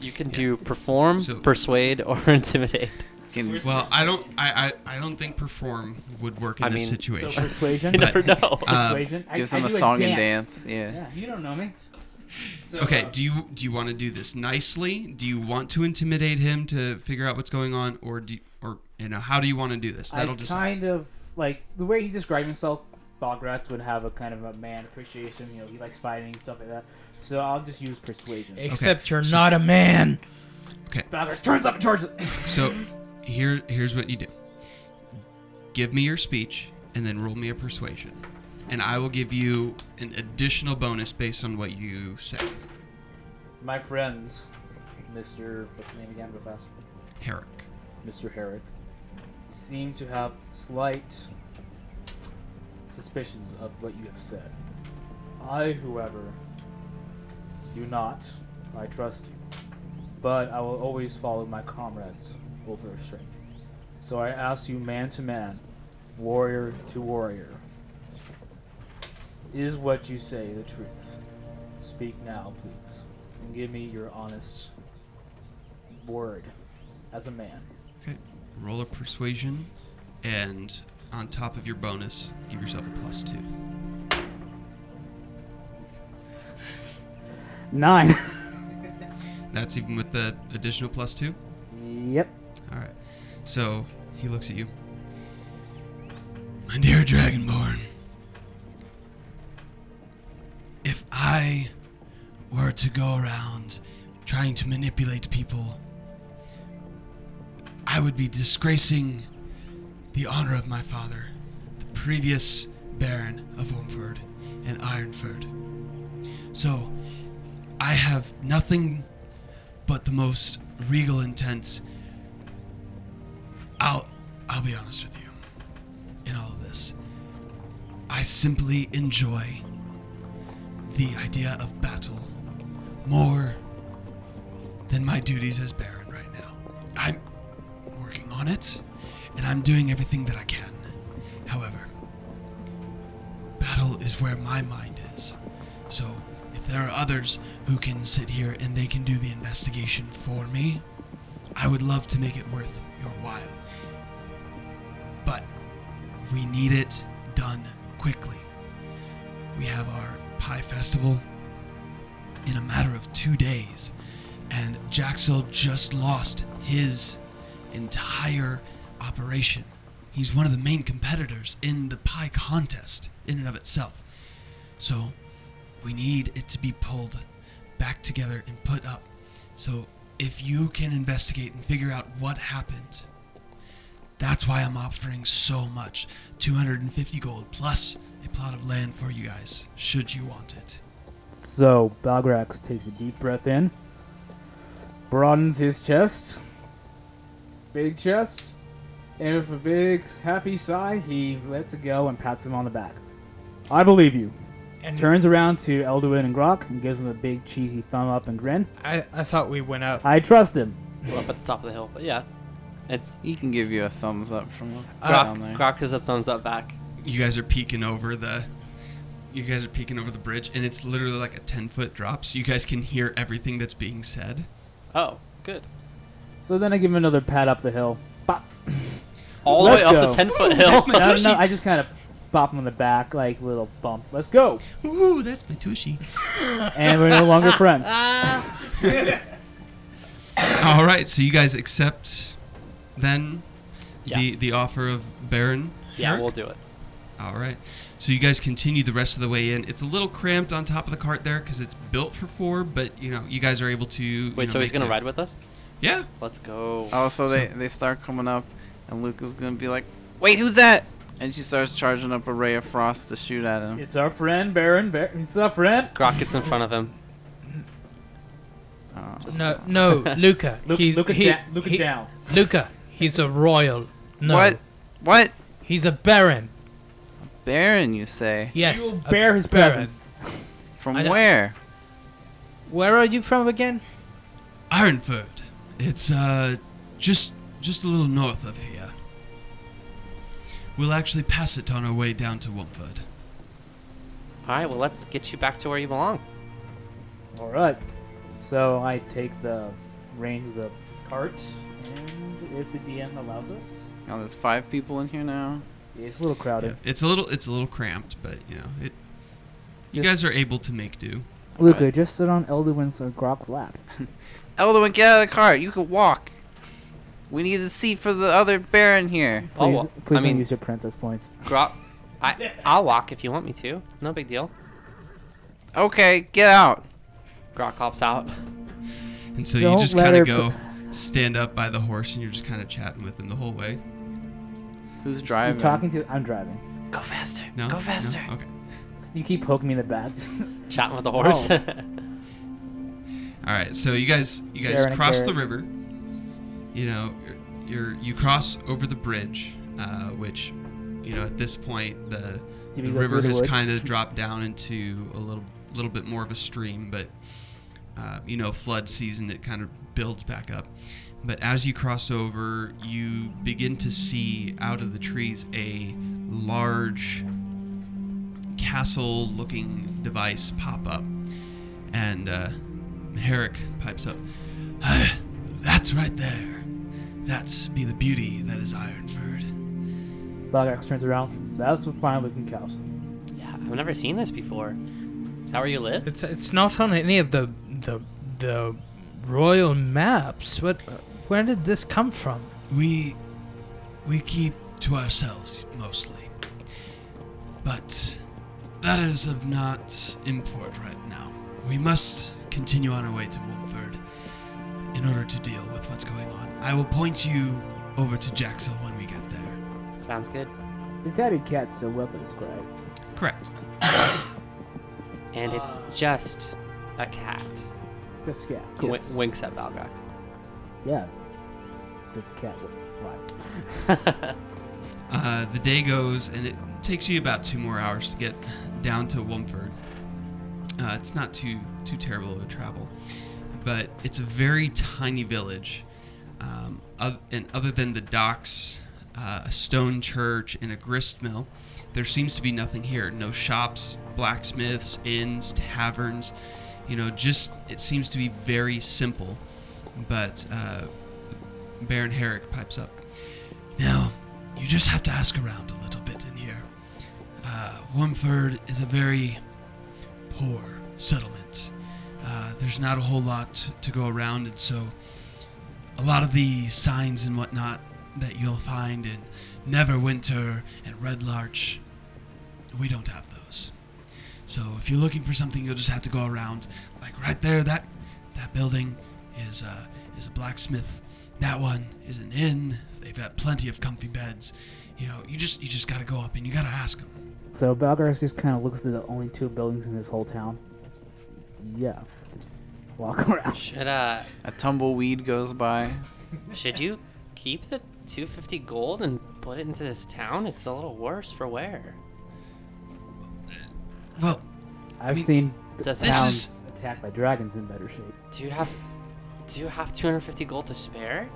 You can do perform, So- persuade, or [LAUGHS] intimidate. Can Well, I don't I, I, I don't think perform would work in I this mean- so situation. persuasion. You never But- know. Uh, persuasion. I- gives I them a do song and dance. Yeah. Yeah, you don't know me. So, Okay, uh, do you do you want to do this nicely? Do you want to intimidate him to figure out what's going on, or do you, or you know how do you want to do this? That'll decide. kind of like the way he described himself. Bogratz would have a kind of a man appreciation. You know, he likes fighting and stuff like that. So I'll just use persuasion. Except you're so- not a man. Bogratz turns up and charges. [LAUGHS] So here here's what you do. Give me your speech and then roll me a persuasion. And I will give you an additional bonus based on what you say. My friends, Mr. What's his name again? Real fast. Herrick. Mr. Herrick, seem to have slight suspicions of what you have said. I, however, do not. I trust you. But I will always follow my comrades over strength. So I ask you man to man, warrior to warrior. Is what you say the truth? Speak now, please. And give me your honest word as a man. Okay. Roll a persuasion and on top of your bonus, give yourself a plus two. Nine. [LAUGHS] That's even with the additional plus two? yep. Alright. So he looks at you. My dear Dragonborn, if I were to go around trying to manipulate people, I would be disgracing the honor of my father, the previous Baron of Ormford and Ironford. So, I have nothing but the most regal intent I'll I'll be honest with you. In all of this, I simply enjoy the idea of battle more than my duties as Baron right now. I'm working on it, and I'm doing everything that I can. However, battle is where my mind is. So, if there are others who can sit here and they can do the investigation for me, I would love to make it worth your while. But we need it done quickly. We have our pie festival in a matter of two days, and Jaxel just lost his entire operation. He's one of the main competitors in the pie contest, in and of itself. So, we need it to be pulled back together and put up. So, if you can investigate and figure out what happened, that's why I'm offering so much 250 gold plus a plot of land for you guys, should you want it. So Balgrax takes a deep breath in, broadens his chest, big chest, and with a big happy sigh, he lets it go and pats him on the back. I believe you. And Turns around to Elduin and Grok and gives him a big cheesy thumb up and grin. I, I thought we went out. I trust him. We're up at the top of the hill, but yeah, it's He can give you a thumbs up from Uh, down there. Grok is a thumbs up back. You guys are peeking over the. You guys are peeking over the bridge, and it's literally like a 10 foot drop, so you guys can hear everything that's being said. Oh, good. So then I give him another pat up the hill. Bop. All the Let's way up go. the ten foot hill. That's my No, no. I just kind of bop him on the back, like little bump. Let's go. Ooh, that's my tushy. And we're no longer [LAUGHS] friends. [LAUGHS] All right, so you guys accept then Yeah. the the offer of Baron. yeah, Herrick? we'll do it. All right. So you guys continue the rest of the way in. It's a little cramped on top of the cart there because it's built for four, but you know you guys are able to. you Wait, know, so he's make gonna do. ride with us? Yeah. Let's go. Oh, so they, they start coming up, and Luca's gonna be like, "Wait, who's that?" And she starts charging up a ray of frost to shoot at him. It's our friend Baron. Bar- it's our friend. Grok gets in front of him. Oh. No, no, [LAUGHS] Luca. Look, he's look, at he, da- look he- it down. Luca. He's a royal. No, What? What? He's a baron. A Baron, you say? Yes. You bear his baron. presence. [LAUGHS] From I where? Where are you from again? Ironford. It's uh just just a little north of here. We'll actually pass it on our way down to Wumford. All right, well, let's get you back to where you belong. All right. So I take the reins of the cart, and if the DM allows us, Oh, there's five people in here now. it's a little crowded. It's a little it's a little cramped, but you know it. You Just- guys are able to make do. Luca, just sit on Elduin's or Grok's lap. [LAUGHS] Elderman, get out of the cart. You can walk. We need a seat for the other Baron here. Oh, Please, well, please I don't mean- use your princess points. Grok, I, I'll walk if you want me to. No big deal. Okay, get out. Grok hops out. And so you Don't just let kind her of go stand up by the horse and you're just kind of chatting with him the whole way. Who's driving? You driving? talking to? I'm driving. Go faster. No. Go No? faster. Okay. You keep poking me in the back. [LAUGHS] Chatting with the horse. Oh. [LAUGHS] All right, so you guys you guys Sharon and cross the Garrett. river. You know, you're, you're you cross over the bridge, uh, which you know at this point the the river has kind of [LAUGHS] dropped down into a little little bit more of a stream, but uh, you know flood season it kind of builds back up. But as you cross over, you begin to see out of the trees a large castle-looking device pop up, and uh, Herrick pipes up. "Ah, That's right there. That's be the beauty that is Ironford. Balgrax turns around. That's a fine looking castle. yeah, I've never seen this before. Is that where you live? It's it's not on any of the the the royal maps. What? Where did this come from? We we keep to ourselves mostly. But that is of not import right now. We must continue on our way to Wumford in order to deal with what's going on. I will point you over to Jaxel when we get there. Sounds good. The daddy cat's so well described. Correct. [COUGHS] And it's just a cat. Just a cat. Who Cool. winks at Balgrax. Yeah. It's just a cat. Why? [LAUGHS] Uh, the day goes, and it takes you about two more hours to get down to Wumford. Uh, it's not too too terrible of a travel, but it's a very tiny village. Um, oth- and other than the docks, uh, a stone church, and a grist mill, there seems to be nothing here. No shops, blacksmiths, inns, taverns. You know, just it seems to be very simple. But uh, Baron Herrick pipes up. Now, you just have to ask around a little bit in here. Uh, Wumford is a very poor settlement. Uh, there's not a whole lot to go around, and so a lot of the signs and whatnot that you'll find in Neverwinter and Red Larch, we don't have those. So if you're looking for something, you'll just have to go around. Like right there, that that building is uh, is a blacksmith. That one is an inn. They've got plenty of comfy beds. You know, you just you just gotta go up and you gotta ask them. So Balgrax just kind of looks at the only two buildings in this whole town. Yeah. Just walk [LAUGHS] around. Should uh, A tumbleweed goes by. should you keep the 250 gold and put it into this town? It's a little worse for wear. Well, I've mean, seen Does this towns is- attacked by dragons in better shape. Do you have, do you have 250 gold to spare?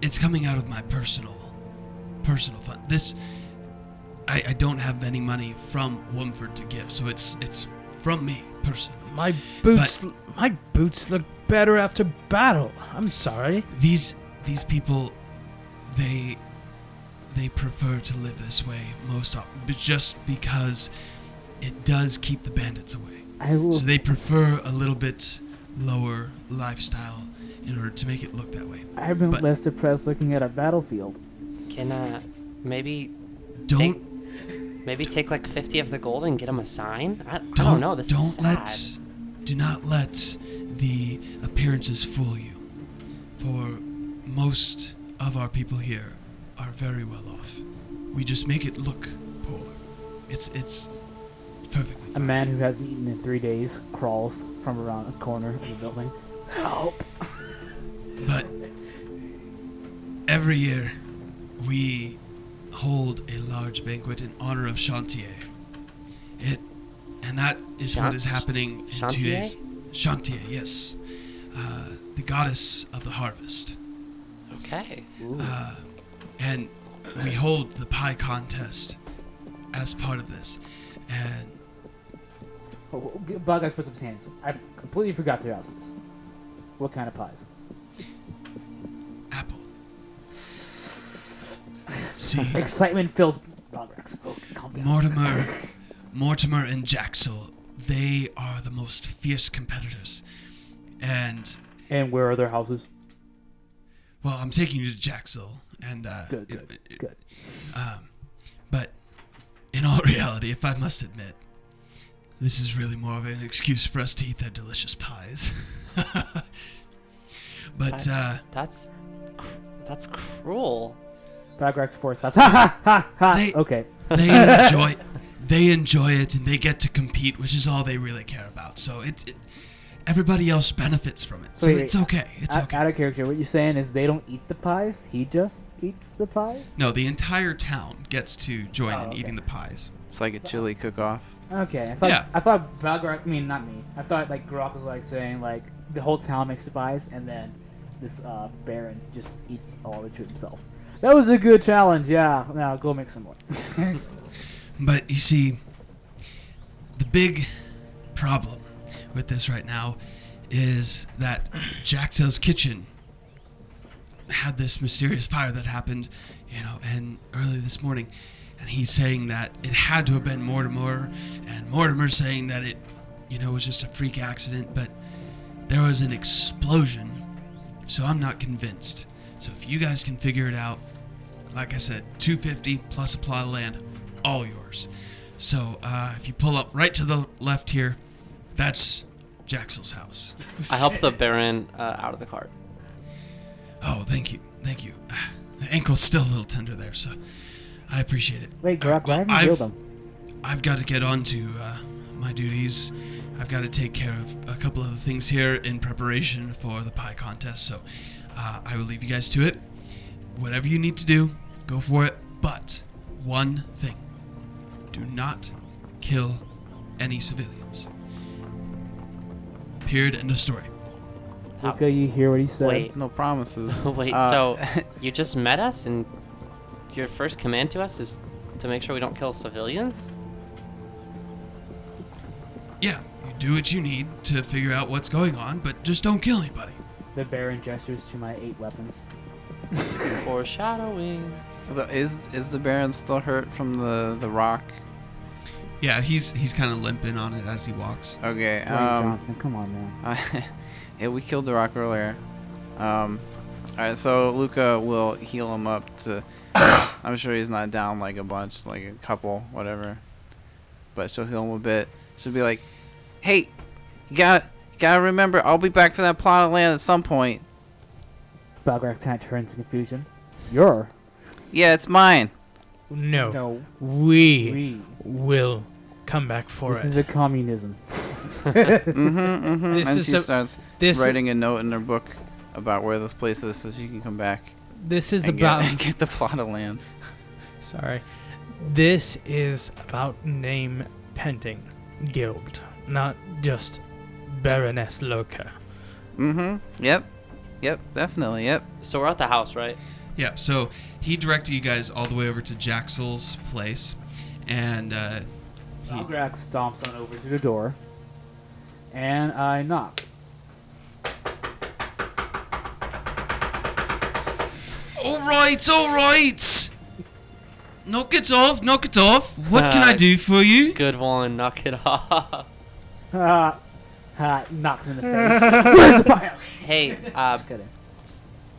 it's coming out of my personal personal fund. This I, I don't have any money from Wumford to give, so it's it's from me personally. My boots, my boots look better after battle. I'm sorry. These these people they they prefer to live this way most often, just because it does keep the bandits away. I will. So they prefer a little bit lower lifestyle in order to make it look that way. I've been but- less depressed looking at a battlefield. Can uh, maybe Don't maybe take like 50 of the gold and get him a sign? I, I don't don't know. This don't is sad. let do not let the appearances fool you for most of our people here are very well off we just make it look poor it's it's perfectly A man who hasn't eaten in three days crawls from around a corner of the building. Help! [LAUGHS] but every year we hold a large banquet in honor of Chauntea it and that is what Chan- is happening in two days Chauntea yes uh, the goddess of the harvest Okay. Uh, and we hold the pie contest as part of this. And Oh, oh, Bug Eyes puts up his hands. I completely forgot to ask this. What kind of pies? apple. [LAUGHS] See, Excitement fills Balgrax. Oh. Mortimer, Mortimer and Jaxel, they are the most fierce competitors. And And where are their houses? well, I'm taking you to Jaxel, and uh, Good, it- good, it- good. Um, but in all [LAUGHS] reality, if I must admit, this is really more of an excuse for us to eat their delicious pies. [LAUGHS] but uh, That's cr- that's cruel. Balgrax force laughs. Ha ha ha ha! They- okay. they enjoy [LAUGHS] they enjoy it and they get to compete, which is all they really care about. So it, it everybody else benefits from it. So Wait, wait. it's okay. It's Out- okay. Out of character, what you're saying is they don't eat the pies. He just eats the pies. no, the entire town gets to join Oh, in okay. eating the pies. It's like a chili cook-off. Okay, I thought Yeah. I thought Balgrax. I mean, not me. I thought like Grok was like saying like the whole town makes the pies, and then this uh, Baron just eats all of it to himself. That was a good challenge. Yeah. Now go make some more. [LAUGHS] But you see, the big problem with this right now is that Jaxel's kitchen had this mysterious fire that happened, you know, and early this morning, and he's saying that it had to have been Mortimer, and Mortimer's saying that it, you know, was just a freak accident, but there was an explosion, so I'm not convinced. So if you guys can figure it out, like I said, 250 plus a plot of land, all yours. So uh, if you pull up right to the left here, that's Jaxel's house. I help the Baron uh, out of the cart. Oh, thank you, thank you. The ankle's still a little tender there, so I appreciate it. Wait, All right, Grok, why well, haven't I've- I've got to get on to uh, my duties. I've got to take care of a couple of the things here in preparation for the pie contest. So uh, I will leave you guys to it. Whatever you need to do, go for it. But one thing do not kill any civilians. Period. End of story. Luca, you hear what he said? Wait, No promises. [LAUGHS] wait. Uh, so [LAUGHS] you just met us, and your first command to us is to make sure we don't kill civilians? Yeah, you do what you need to figure out what's going on, but just don't kill anybody. The Baron gestures to my eight weapons. [LAUGHS] Foreshadowing. The- Is is the Baron still hurt from the the rock? Yeah, he's he's kind of limping on it as he walks. Okay. Dwayne Um. Johnson, come on, man. [LAUGHS] yeah, we killed the rock earlier. Um. All right, so Luca will heal him up to. [COUGHS] I'm sure he's not down like a bunch, like a couple, whatever. But she'll heal him a bit. She'll be like, "Hey, you got you gotta remember, I'll be back for that plot of land at some point. Balgrax kind of turns in confusion. You're Yeah, it's mine. No, no we, we. will come back for it. This it. is a communism. Mm-hmm. Mm-hmm. [LAUGHS] This and is she a- starts this writing a note in her book about where this place is, so she can come back this is and about get, get the plot of land. Sorry. This is about name pending guild, not just Baroness Luca. Mm-hmm. Yep. Yep. Definitely. Yep. So we're at the house, right? Yeah, so he directed you guys all the way over to Jaxel's place, and uh, he, Balgrax stomps on over to the door, and I knock. all right, all right, knock it off, knock it off. What can I Uh, do for you? Good one. Knock it off. [LAUGHS] Ha! Ha! Knocks him in the [LAUGHS] face. Where's the fire? hey, uh, Just kidding.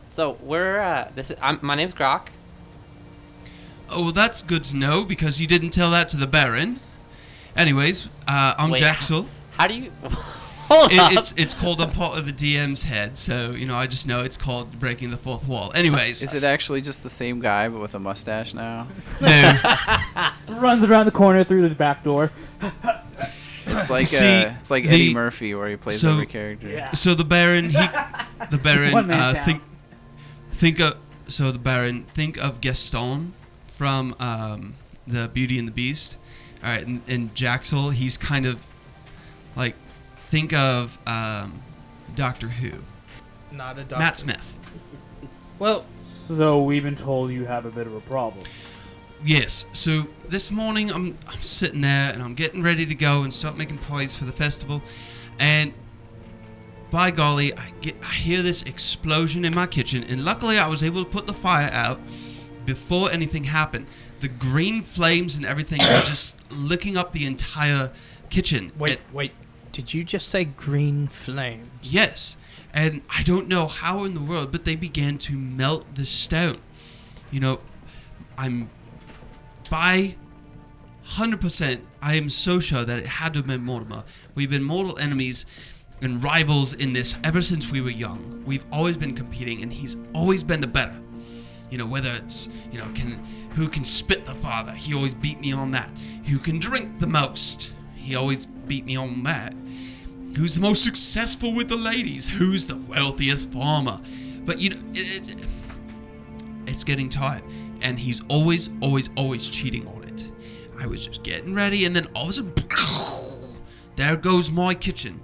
so we're uh, this is I'm, my name's Grok. Oh, well, that's good to know because you didn't tell that to the Baron. Anyways, uh, I'm Wait, Jaxel. How do you? [LAUGHS] Hold It, up. it's it's called on part of the DM's head, so you know I just know it's called breaking the fourth wall. Anyways, Is it actually just the same guy but with a mustache now? no, [LAUGHS] [LAUGHS] Runs around the corner through the back door. It's like See, uh, it's like the- Eddie Murphy where he plays so- every character. Yeah. So the Baron, he, the Baron, One-man uh, think, think of, so the Baron, think of Gaston from um, the Beauty and the Beast. All right, and, and Jaxel, he's kind of like, think of um, Doctor Who, Not a doctor. Matt Smith. Well, So we've been told you have a bit of a problem. Yes. So this morning I'm I'm sitting there and I'm getting ready to go and start making pies for the festival, and by golly, I get I hear this explosion in my kitchen, and luckily I was able to put the fire out before anything happened. The green flames and everything are just licking up the entire kitchen. wait, And- wait. Did you just say green flame? Yes, and I don't know how in the world, but they began to melt the stone. You know, I'm by 100%, I am so sure that it had to have been Mortimer. We've been mortal enemies and rivals in this ever since we were young. We've always been competing, and he's always been the better. You know, whether it's, you know, can who can spit the father? he always beat me on that. Who can drink the most, he always beat me on that. Who's the most successful with the ladies? Who's the wealthiest farmer? But you know, it, it, it's getting tight, and he's always, always, always cheating on it. I was just getting ready, and then all of a sudden, [LAUGHS] there goes my kitchen.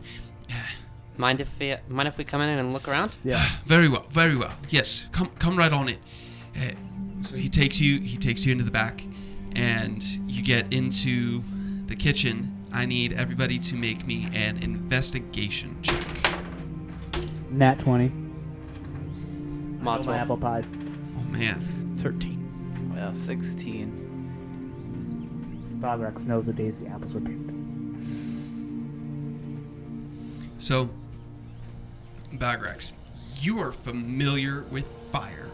mind if we mind if we come in and look around? Yeah. [SIGHS] Very well, very well. Yes, come, come right on it. Uh, so he takes you, he takes you into the back, and you get into the kitchen. I need everybody to make me an investigation check. Nat 20. Mod My apple pies. Oh man. 13. Well, 16. Balgrax knows the days the apples were picked. So, Balgrax, you are familiar with fire.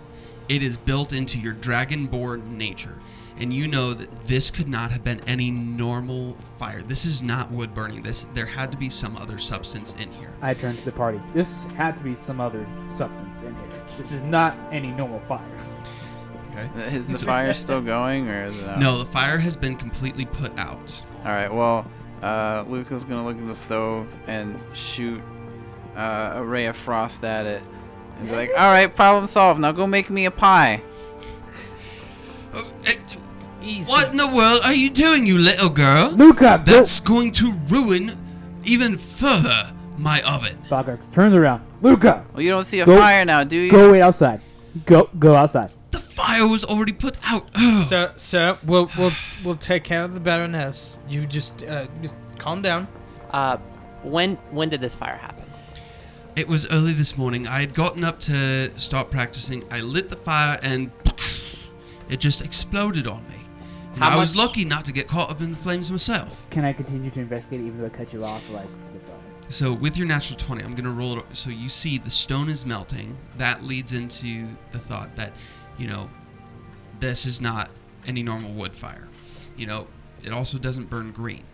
It is built into your dragonborn nature, and you know that this could not have been any normal fire. This is not wood burning. This there had to be some other substance in here. I turned to the party. This had to be some other substance in here. This is not any normal fire. Okay. Is the So- fire still going or is it out? No, the fire has been completely put out. All right. Well, uh, Luca's gonna look at the stove and shoot uh, a ray of frost at it, and be like, "All right, problem solved. Now go make me a pie." Oh, eh, What in the world are you doing, you little girl? Luca, go! That's going to ruin even further my oven. Balgrax turns around. Luca, Well, you don't see a Go- fire now, do you? go wait outside. Go go outside. The fire was already put out. Ugh. Sir, sir, we'll we'll we'll take care of the Baroness. You just uh, just calm down. Uh, when when did this fire happen? It was early this morning. I had gotten up to start practicing. I lit the fire and it just exploded on me. I was lucky not to get caught up in the flames myself. Can I continue to investigate even though I cut you off? Like, uh, So with your natural 20, I'm going to roll it. So you see the stone is melting. That leads into the thought that, you know, this is not any normal wood fire. You know, it also doesn't burn green.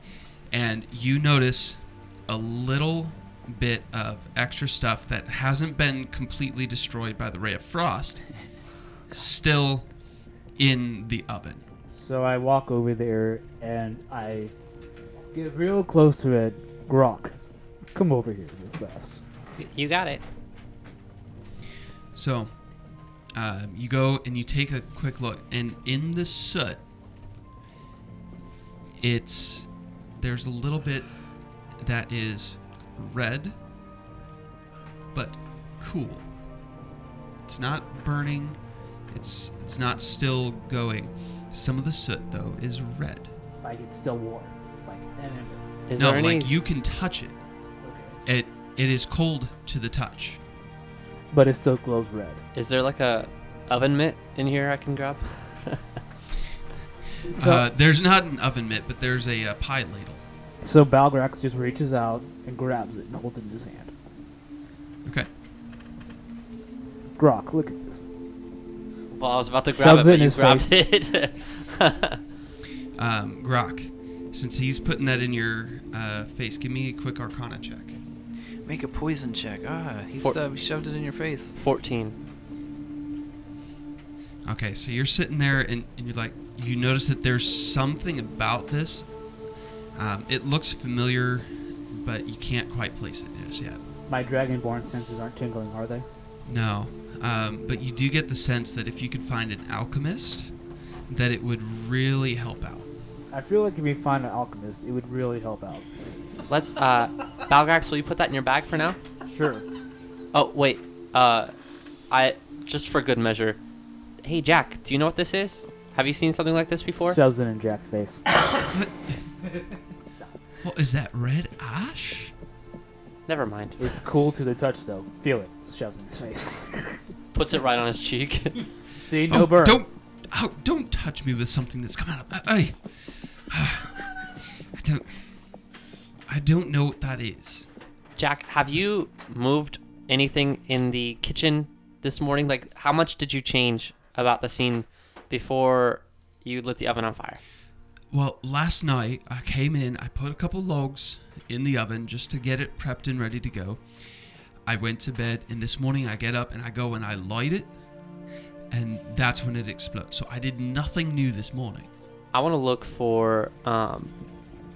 And you notice a little bit of extra stuff that hasn't been completely destroyed by the ray of frost still in the oven. So I walk over there and I get real close to it. Grok, come over here real fast. You got it. So, um, you go and you take a quick look, and in the soot, it's there's a little bit that is red, but cool. It's not burning. It's it's not still going. Some of the soot though is red. Like it's still warm. Like. Is no, there any? like you can touch it. Okay. It it is cold to the touch. But it still glows red. Is there like a oven mitt in here I can grab? [LAUGHS] So, uh, there's not an oven mitt, but there's a uh, pie ladle. So Balgrax just reaches out and grabs it and holds it in his hand. Okay. Grok, look at this. Well, I was about to grab Shoves it, it in but you his grabbed it. Um, Grok, since he's putting that in your uh, face, give me a quick Arcana check. Make a poison check. Ah, he, For- stubbed, shoved it in your face. 14. Okay, so you're sitting there and, and you're like, you notice that there's something about this. Um, it looks familiar, but you can't quite place it just yet. My dragonborn senses aren't tingling, are they? No, um, but you do get the sense that if you could find an alchemist, that it would really help out. I feel like if we find an alchemist, it would really help out. Let uh, Balgrax, will you put that in your bag for now? Sure. Oh wait, uh, I just for good measure. Hey Jack, do you know what this is? Have you seen something like this before? Shoves it in Jack's face. [COUGHS] [LAUGHS] What is that? Red ash? Never mind. It's cool to the touch, though. Feel it. Shoves in his face. [LAUGHS] Puts it right on his cheek. [LAUGHS] See, no oh, burn. Don't, oh, don't touch me with something that's coming up. I, I, I don't, I don't know what that is. Jack, have you moved anything in the kitchen this morning? Like, how much did you change about the scene before you lit the oven on fire? Well, last night I came in, I put a couple logs in the oven just to get it prepped and ready to go. I went to bed, and this morning I get up and I go and I light it, and that's when it explodes. So I did nothing new this morning. I want to look for, um,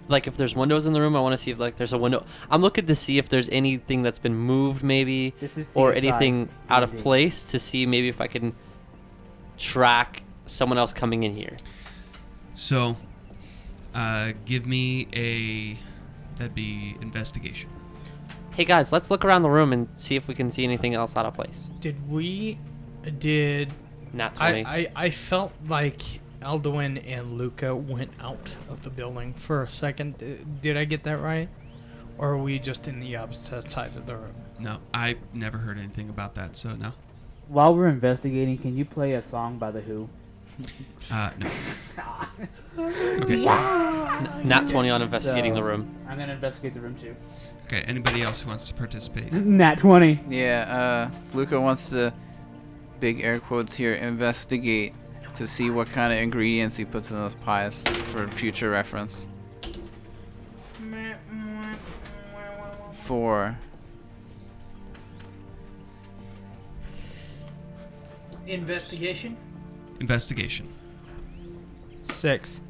like, if there's windows in the room. I want to see if like there's a window. I'm looking to see if there's anything that's been moved, maybe, or anything out of place to see maybe if I can track someone else coming in here. So, uh, give me a that'd be investigation. Hey guys, let's look around the room and see if we can see anything else out of place. Did we? Did not I? 20. I, I felt like Elduin and Luca went out of the building for a second. D- Did I get that right? Or are we just in the opposite side of the room? No, I never heard anything about that. So no, While we're investigating, can you play a song by The Who? Uh, no. Okay. [LAUGHS] Nat 20 on investigating the room. I'm gonna investigate the room too. Okay. Anybody else who wants to participate? [LAUGHS] Nat 20. Yeah, uh, Luca wants to, big air quotes here, investigate to see what kind of ingredients he puts in those pies for future reference. Four. Investigation. Investigation. Six.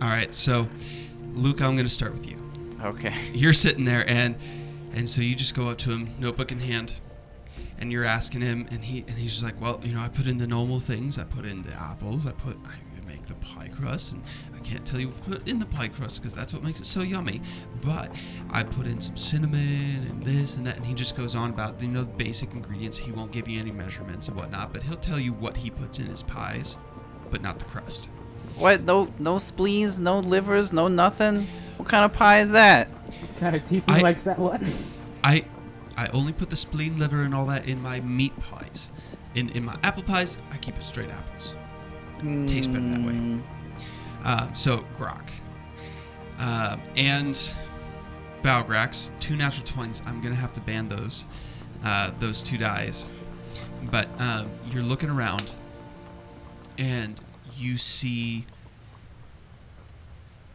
All right. So, Luke, I'm going to start with you. Okay. you're sitting there and and so you just go up to him notebook in hand and you're asking him and he and he's just like well you know i put in the normal things i put in the apples i put i make the pie crust and i can't tell you what to put in the pie crust because that's what makes it so yummy but i put in some cinnamon and this and that and he just goes on about you know the basic ingredients he won't give you any measurements and whatnot but he'll tell you what he puts in his pies but not the crust What? No, no spleens, no livers, no nothing. What kind of pie is that? What kind of tiefling I- likes that one? I I only put the spleen, liver, and all that in my meat pies. In in my apple pies, I keep it straight apples. Tastes better that way. Hmm. Um, so Grok. Um, and Balgrax, two natural twenties. I'm gonna have to ban those, uh, those two dies. But um, you're looking around, and you see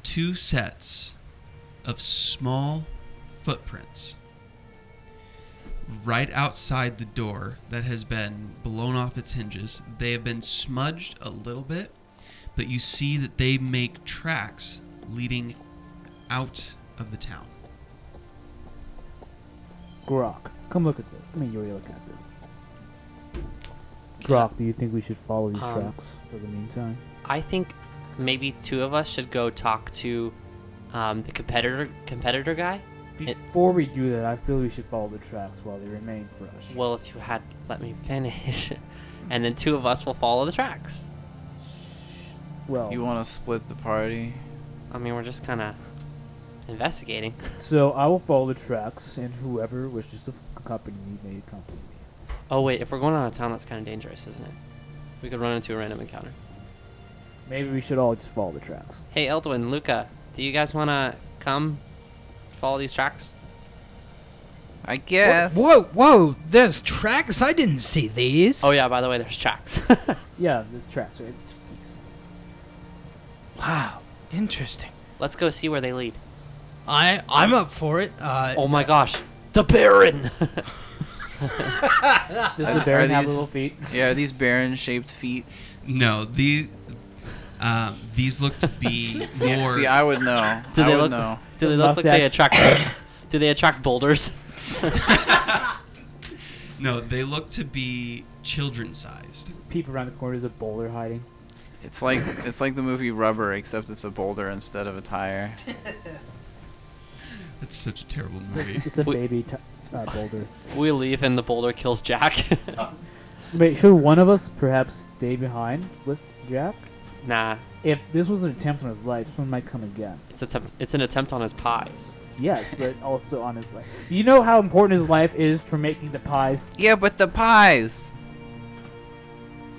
two sets of small footprints right outside the door that has been blown off its hinges. They have been smudged a little bit, but you see that they make tracks leading out of the town. Grok, come look at this. I mean, you're looking at this. Grok, do you think we should follow these Um, tracks for the meantime? I think maybe two of us should go talk to um, the competitor competitor guy. it- Before we do that, I feel we should follow the tracks while they remain fresh. Well, if you had let me [LAUGHS] finish, and then two of us will follow the tracks. Well, You want to split the party? I mean, we're just kind of investigating. so I will follow the tracks, and whoever wishes to accompany me may accompany me. Oh wait, if we're going out of town, that's kind of dangerous, isn't it? We could run into a random encounter. Maybe we should all just follow the tracks. Hey, Elduin, Luca, do you guys want to come follow these tracks? I guess. Whoa, whoa! There's tracks. I didn't see these. Oh yeah, by the way, there's tracks. [LAUGHS] Yeah, there's tracks, right? Jeez. Wow, interesting. Let's go see where they lead. I I'm up for it. Uh, Oh my gosh, the Baron! [LAUGHS] Does Are- the Baron are have these- little feet? Yeah, are these baron-shaped feet? No, the um, these look to be [LAUGHS] Yeah, more. See, I would know. [LAUGHS] Do I they would look? know. Do they look like they attract? do they attract boulders? no, they look to be children-sized. Peep around the corner, there's a boulder hiding. It's like it's like the movie Rubber, except it's a boulder instead of a tire. [LAUGHS] That's such a terrible It's, movie. it's a Wait. baby t- uh, boulder. we leave and the boulder kills Jack. [LAUGHS] Wait, should one of us perhaps stay behind with Jack? nah, If this was an attempt on his life, someone might come again. it's attempt. It's an attempt on his pies. Yes, but also on his life. You know how important his life is for making the pies? Yeah, but the pies.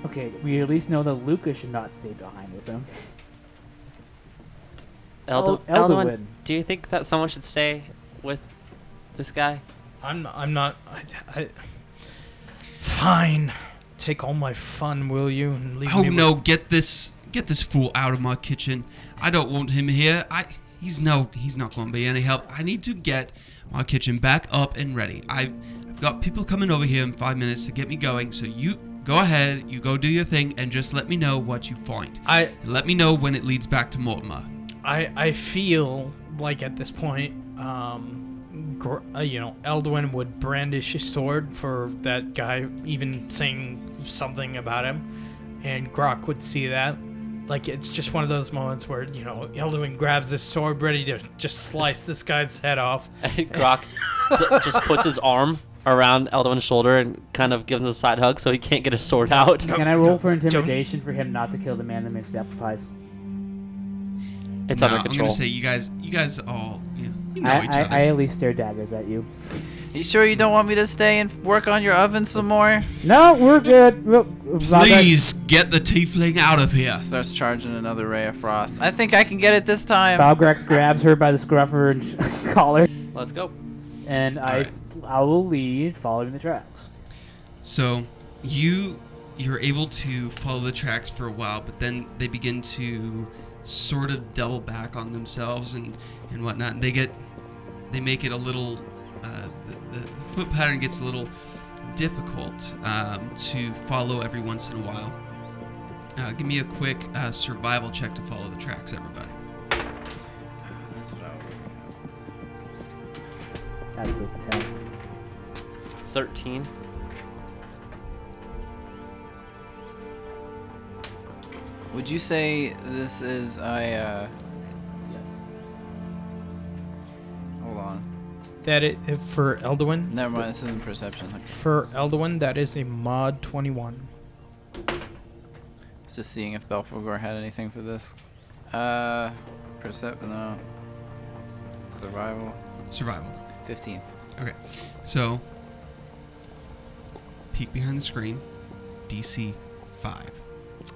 Okay, we at least know that Luca should not stay behind with him. Eld- El- oh, Elduin, Elduin. do you think that someone should stay with this guy? I'm I'm not. I, I, fine. Take all my fun, will you? And leave Oh me with- no! Get this, get this fool out of my kitchen. I don't want him here. I, he's no, he's not going to be any help. I need to get my kitchen back up and ready. I, I've got people coming over here in five minutes to get me going. So you go ahead, you go do your thing, and just let me know what you find. I Let me know when it leads back to Mortimer. I I feel like at this point, um, gr- uh, you know, Elduin would brandish his sword for that guy even saying something about him, and Grok would see that. Like it's just one of those moments where you know Elduin grabs his sword, ready to just slice this guy's head off. And [LAUGHS] Grok d- just puts his arm around Elduin's shoulder and kind of gives him a side hug so he can't get his sword out. Can I roll no, for don't- intimidation for him not to kill the man that makes the apple pies? It's No, under I'm gonna say you guys, you guys all, you know, you know I, each I, other. I at least stare daggers at you. You sure you don't want me to stay and work on your oven some more? No, we're good. We'll- Valgar- Please get the tiefling out of here. Starts charging another ray of frost. I think I can get it this time. Balgrax grabs her by the scruff of her [LAUGHS] collar, Let's go. and I, Alright. I will lead, following the tracks. So you you're able to follow the tracks for a while, but then they begin to sort of double back on themselves and and whatnot. They get they make it a little uh, the, the foot pattern gets a little difficult um, to follow every once in a while. Uh, give me a quick uh, survival check to follow the tracks, everybody. That's a ten. Thirteen. Would you say this is I uh Yes. hold on. That it if for Elduin. Never mind, this isn't perception. For Elduin, that is a mod 21. Just seeing if Belphegor had anything for this. Uh percept no. Survival. Survival. Fifteen. Okay, so peek behind the screen. DC five.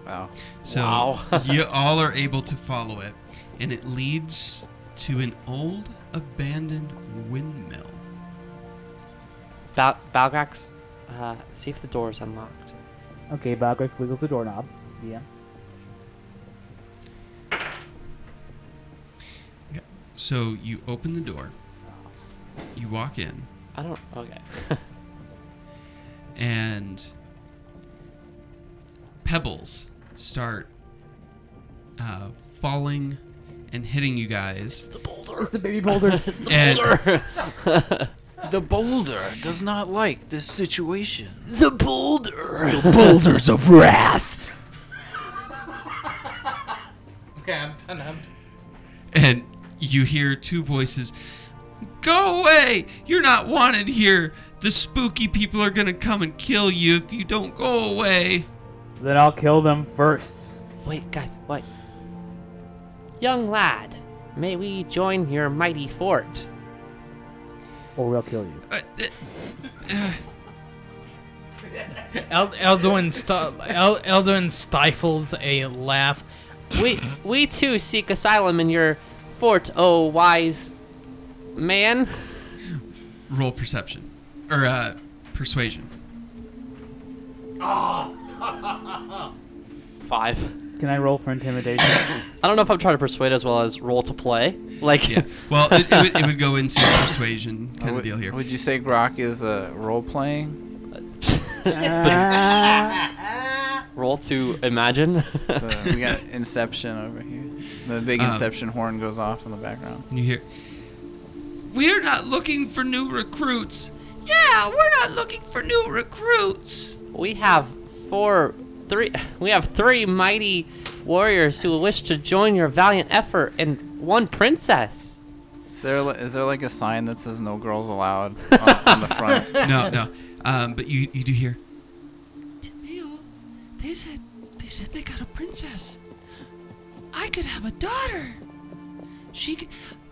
Wow. So Wow. [LAUGHS] you all are able to follow it, and it leads to an old abandoned windmill. Bal- Balgrax, uh, see if the door is unlocked. Okay, Balgrax wiggles the doorknob. Yeah. So you open the door, you walk in, I don't. Okay. [LAUGHS] and pebbles start uh, falling and hitting you guys. It's the baby boulders. [LAUGHS] it's the And- boulder. [LAUGHS] The boulder does not like this situation. The boulder. The boulders of wrath. [LAUGHS] Okay, I'm done. I'm and you hear two voices Go away! You're not wanted here! The spooky people are gonna come and kill you if you don't go away! then I'll kill them first. Wait, guys, wait. Young lad, may we join your mighty fort? Or we'll kill you. Uh, uh, El- Elduin, st- El- Elduin stifles a laugh. We we too seek asylum in your fort, oh wise man. roll perception. Or, uh, persuasion. [LAUGHS] Five. Can I roll for intimidation? [COUGHS] I don't know if I'm trying to persuade as well as roll to play. [LAUGHS] Like, Yeah. Well, it, it, would, it would go into [LAUGHS] persuasion kind would, of deal here. Would you say Grok is uh, role playing? roll to imagine. So we got Inception over here. The big Um, Inception horn goes off in the background. And you hear, We're not looking for new recruits! Yeah, we're not looking for new recruits! we have four, three. [LAUGHS] We have three mighty warriors who wish to join your valiant effort, and one princess. Is there li- is there like a sign that says "No girls allowed" [LAUGHS] on, on the front? no, no. Um, but you you do hear. Tamil, they said they said they got a princess. I could have a daughter. She could,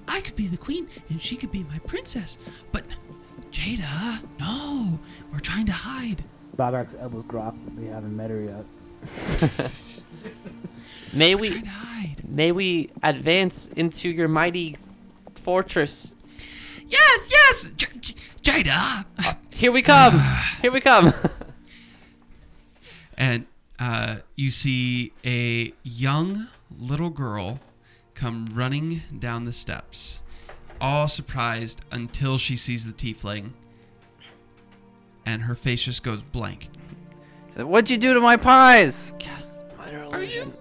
I could be the queen, and she could be my princess. But Jada, no, we're trying to hide. Balgrax elbows Grok. We haven't met her yet. [LAUGHS] May We're we, trying to hide. may we advance into your mighty fortress. Yes, yes, J- J- Jada. Here we come. [SIGHS] Here we come. [LAUGHS] and uh, you see a young little girl come running down the steps, all surprised until she sees the tiefling, and her face just goes blank. What'd you do to my pies? Cast minor Are you, illusion.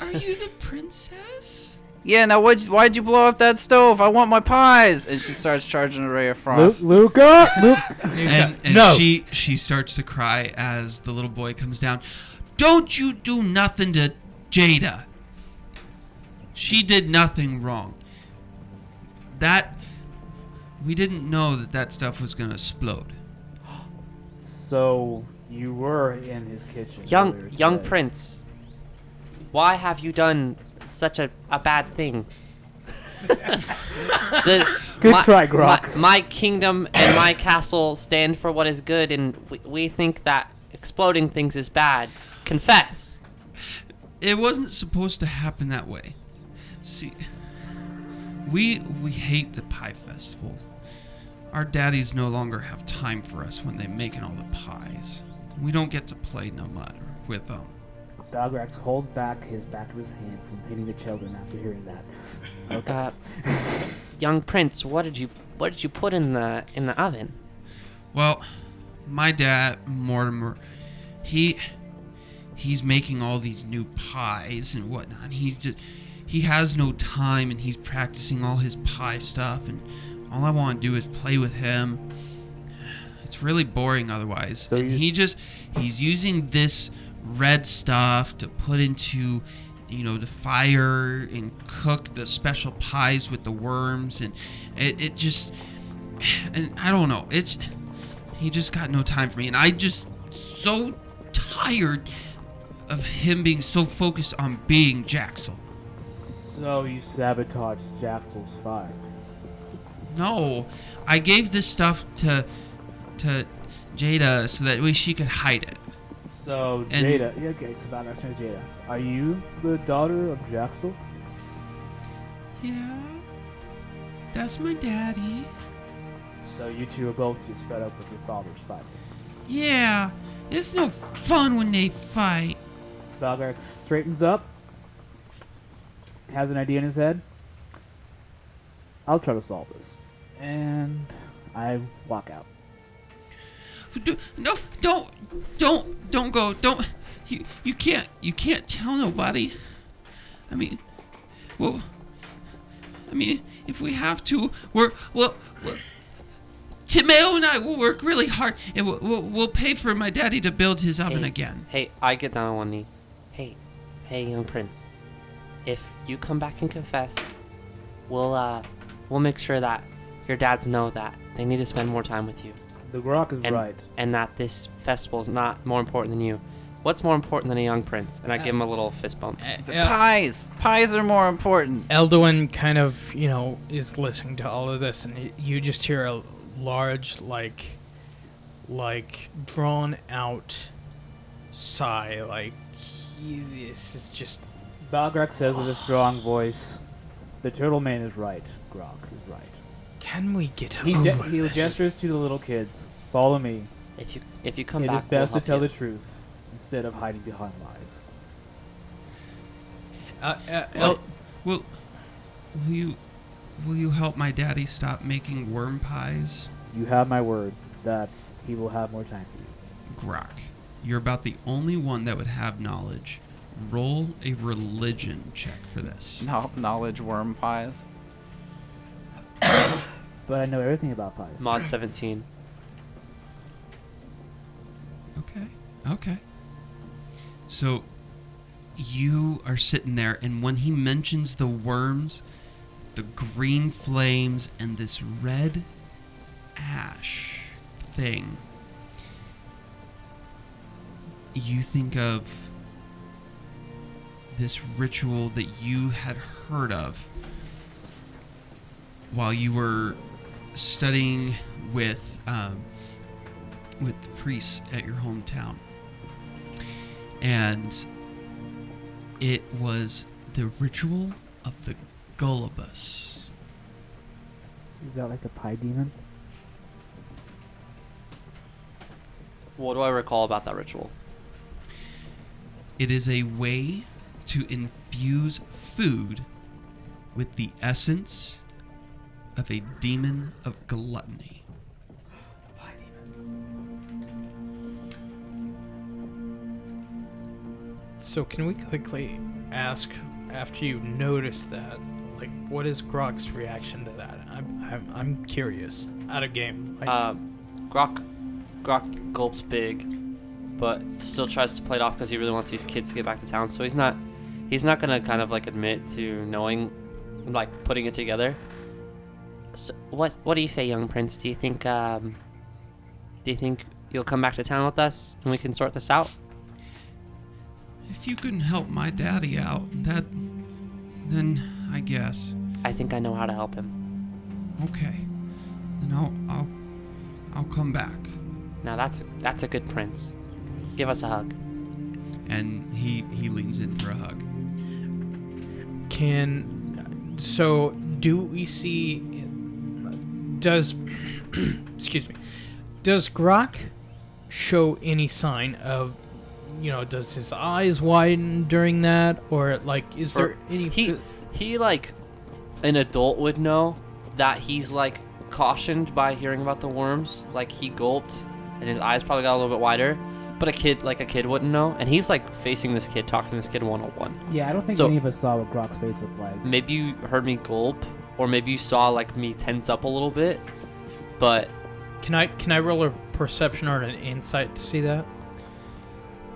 are you the [LAUGHS] princess? Yeah, now what? Why'd you blow up that stove? I want my pies! And she starts charging a ray of frost. Luke, Luca, Luke. And, and [LAUGHS] no. she she starts to cry as the little boy comes down. Don't you do nothing to Jada. She did nothing wrong. That we didn't know that that stuff was gonna explode. So you were in his kitchen. Young young today. prince. Why have you done such a, a bad thing? [LAUGHS] The- Good my, try, Grok. My, my kingdom and my castle stand for what is good, and we, we think that exploding things is bad. Confess. It wasn't supposed to happen that way. See, we we hate the pie festival. Our daddies no longer have time for us when they're making all the pies. We don't get to play no matter with them. Balgrax hold back his back of his hand from hitting the children after hearing that. [LAUGHS] Okay. Uh, young prince, what did you what did you put in the in the oven? Well, my dad, Mortimer, he he's making all these new pies and whatnot. And he's just he has no time and he's practicing all his pie stuff and all I want to do is play with him. It's really boring otherwise. So and he just he's using this red stuff to put into you know the fire and cook the special pies with the worms and it, it just and I don't know. It's he just got no time for me, and I just so tired of him being so focused on being Jaxel. So you sabotaged Jaxel's fire. No, I gave this stuff to to Jada so that way she could hide it. So And- Jada, yeah, okay. So name is Jada. Are you the daughter of Jaxel? Yeah. That's my daddy. So you two are both just fed up with your father's fight. Yeah. It's no fun when they fight. Valgar straightens up, has an idea in his head. I'll try to solve this, and I walk out. No, don't, don't, don't go. Don't. You, you can't, you can't tell nobody. I mean, well, I mean, if we have to, we're, well, well Timeo and I will work really hard, and we'll, we'll, we'll pay for my daddy to build his oven Hey. again. Hey, I get down on one knee. Hey, hey, young prince. If you come back and confess, we'll uh, we'll make sure that your dads know that they need to spend more time with you, The Grok is and right. and that this festival is not more important than you. What's more important than a young prince? And I give him a little fist bump. Pies. Pies are more important. Elduin kind of, you know, is listening to all of this, and y- you just hear a large, like, like drawn out sigh, like this is just. Balgrax says with a strong voice, "The turtle man is right. Grok is right." Can we get He, over ge- he this? gestures to the little kids. Follow me. If you if you come It back, is best we'll to tell help the truth instead of hiding behind lies. Uh, uh, El- Will, will you, will you help my daddy stop making worm pies? You have my word that he will have more time for you. Grok, you're about the only one that would have knowledge. Roll a religion check for this. No, knowledge worm pies. [COUGHS] But I know everything about pies. Mod 17. Okay. Okay. So you are sitting there, and when he mentions the worms, the green flames, and this red ash thing, you think of this ritual that you had heard of while you were studying with um, with the priests at your hometown. And it was the ritual of the Gullibus. Is that like a pie demon? What do I recall about that ritual? It is a way to infuse food with the essence of a demon of gluttony. so can we quickly ask after you notice that, like, what is Grok's reaction to that? I'm, I'm, I'm curious. Out of game. Like, Uh, Grok, Grok gulps big, but still tries to play it off because he really wants these kids to get back to town. So he's not, he's not gonna kind of like admit to knowing, like putting it together. So what, what do you say, young prince? Do you think, um, do you think you'll come back to town with us and we can sort this out? If you can help my daddy out, that. then I guess. I think I know how to help him. Okay. Then I'll. I'll. I'll come back. Now that's that's a good prince. Give us a hug. And he, he leans in for a hug. Can so do we see does [CLEARS THROAT] excuse me does Grok show any sign of you know does his eyes widen during that or like is there any he he like an adult would know that he's like cautioned by hearing about the worms. Like he gulped and his eyes probably got a little bit wider but a kid like a kid wouldn't know and he's like facing this kid talking to this kid one-on-one Yeah, I don't think So- any of us saw what Grok's face looked like. maybe you heard me gulp or maybe you saw like me tense up a little bit but can I can I roll a perception or an insight to see that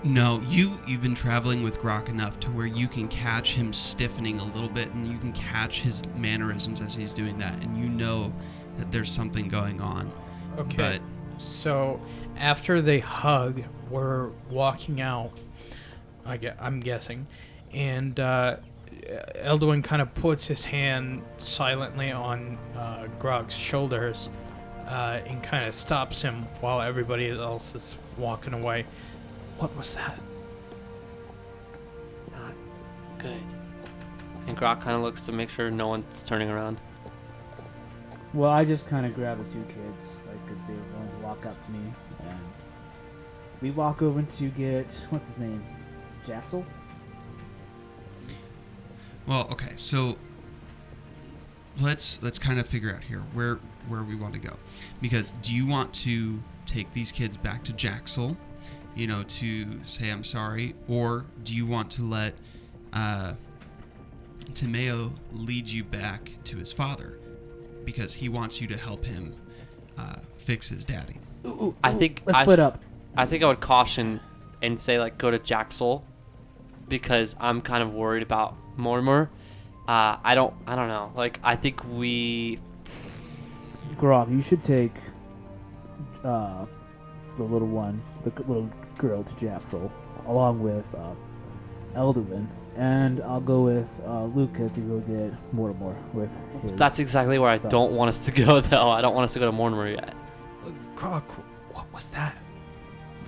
No, you you've been traveling with Grok enough to where you can catch him stiffening a little bit, and you can catch his mannerisms as he's doing that, and you know that there's something going on. okay But so after they hug we're walking out I get, I'm guessing and uh Elduin kind of puts his hand silently on uh, Grok's shoulders. uh, and kind of stops him while everybody else is walking away. What was that? Not good. And Grok kind of looks to make sure no one's turning around. Well, I just kind of grab the two kids, like, because they were going to walk up to me, and we walk over to get what's his name, Jaxel. Well, okay, so let's let's kind of figure out here where where we want to go, because do you want to take these kids back to Jaxel, you know, to say I'm sorry, or do you want to let uh, Timeo lead you back to his father, because he wants you to help him uh, fix his daddy. Ooh, ooh, I think let's I- split up. I think I would caution and say like go to Jaxel because I'm kind of worried about Mortimer. Uh, I don't I don't know. Like I think we Grok, you should take uh, the little one, the little girl to Jaxel, along with uh, Elduin, and I'll go with uh, Luca to go get Mortimer with his. that's exactly where I don't want us to go [LAUGHS] though. I don't want us to go to Mortimer yet. Uh, Grok, what was that?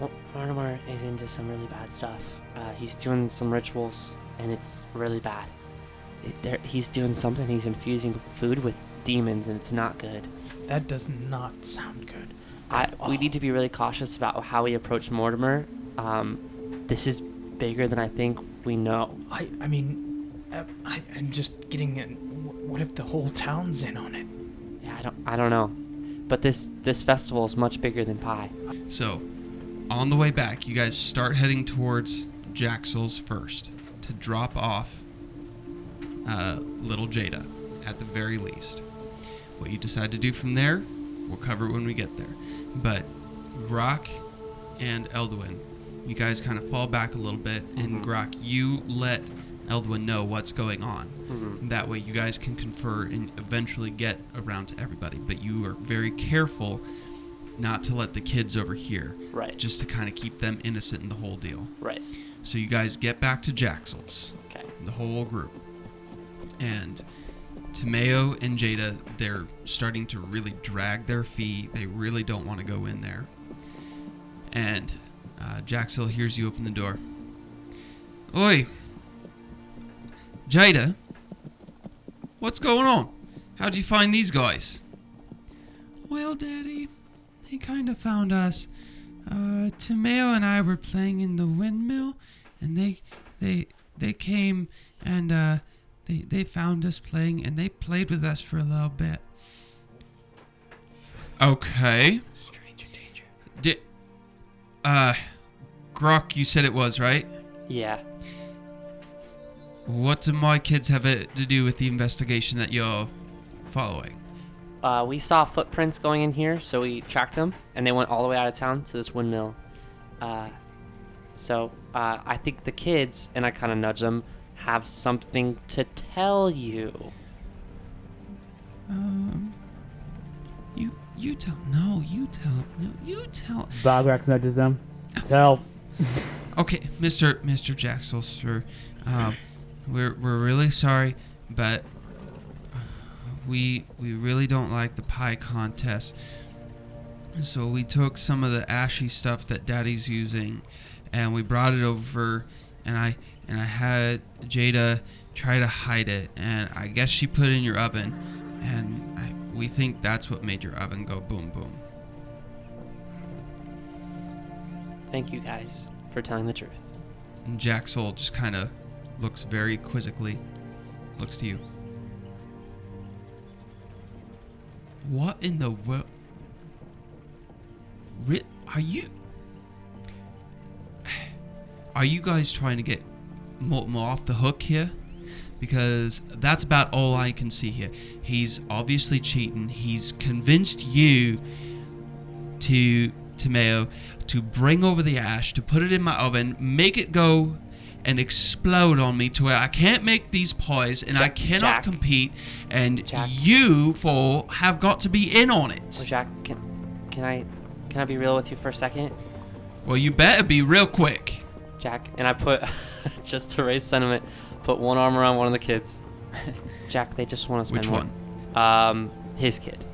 Mor- Mortimer is into some really bad stuff. Uh, he's doing some rituals, and it's really bad. It, there, he's doing something. He's infusing food with demons, and it's not good. That does not sound good. I, we need to be really cautious about how we approach Mortimer. Um, this is bigger than I think we know. I, I mean, uh, I, I'm just getting in. What if the whole town's in on it? Yeah, I don't, I don't know. But this this festival is much bigger than pie. So, on the way back, you guys start heading towards Jaxel's first to drop off uh, little Jada, at the very least. What you decide to do from there, we'll cover when we get there. But Grok and Elduin, you guys kind of fall back a little bit, and Grok, you let Elduin know what's going on. Mhm. That way, you guys can confer and eventually get around to everybody. But you are very careful not to let the kids overhear Right. just to kind of keep them innocent in the whole deal. Right. So you guys get back to Jaxel's, Okay. the whole group, and Tomeo and Jada, they're starting to really drag their feet. They really don't want to go in there. And uh, Jaxel hears you open the door. Oi, Jada, what's going on? How'd you find these guys? Well, Daddy, they kind of found us. Uh, Tomeo and I were playing in the windmill, and they, they, they came and uh, they, they found us playing, and they played with us for a little bit. Okay. Stranger danger. Did, uh, Grok, you said it was right. Yeah. What do my kids have it to do with the investigation that you're following? Uh, we saw footprints going in here, so we tracked them, and they went all the way out of town to this windmill. Uh, so uh, I think the kids, and I kind of nudge them, have something to tell you. Um, you you tell no, you tell no, you tell. Balgrax nudges them. Tell. [LAUGHS] Okay, Mister Mister Jaxel, sir, um, we're we're really sorry, but we we really don't like the pie contest. So we took some of the ashy stuff that Daddy's using, and we brought it over, and I and I had Jada try to hide it, and I guess she put it in your oven, and I, we think that's what made your oven go boom boom. Thank you guys for telling the truth. And Jaxel just kind of looks very quizzically, looks to you. What in the world? Are you? Are you guys trying to get Mortimer off the hook here? Because that's about all I can see here. He's obviously cheating. He's convinced you to to Tomeo to bring over the ash, to put it in my oven, make it go and explode on me to where I can't make these pies and I cannot Jack. compete, and Jack. you four have got to be in on Well, it. Jack, can, can I can I be real with you for a second? Well, you better be real quick. Jack, and I put, [LAUGHS] just to raise sentiment, put one arm around one of the kids. [LAUGHS] Jack, they just want to spend Which more. one? Um, his kid.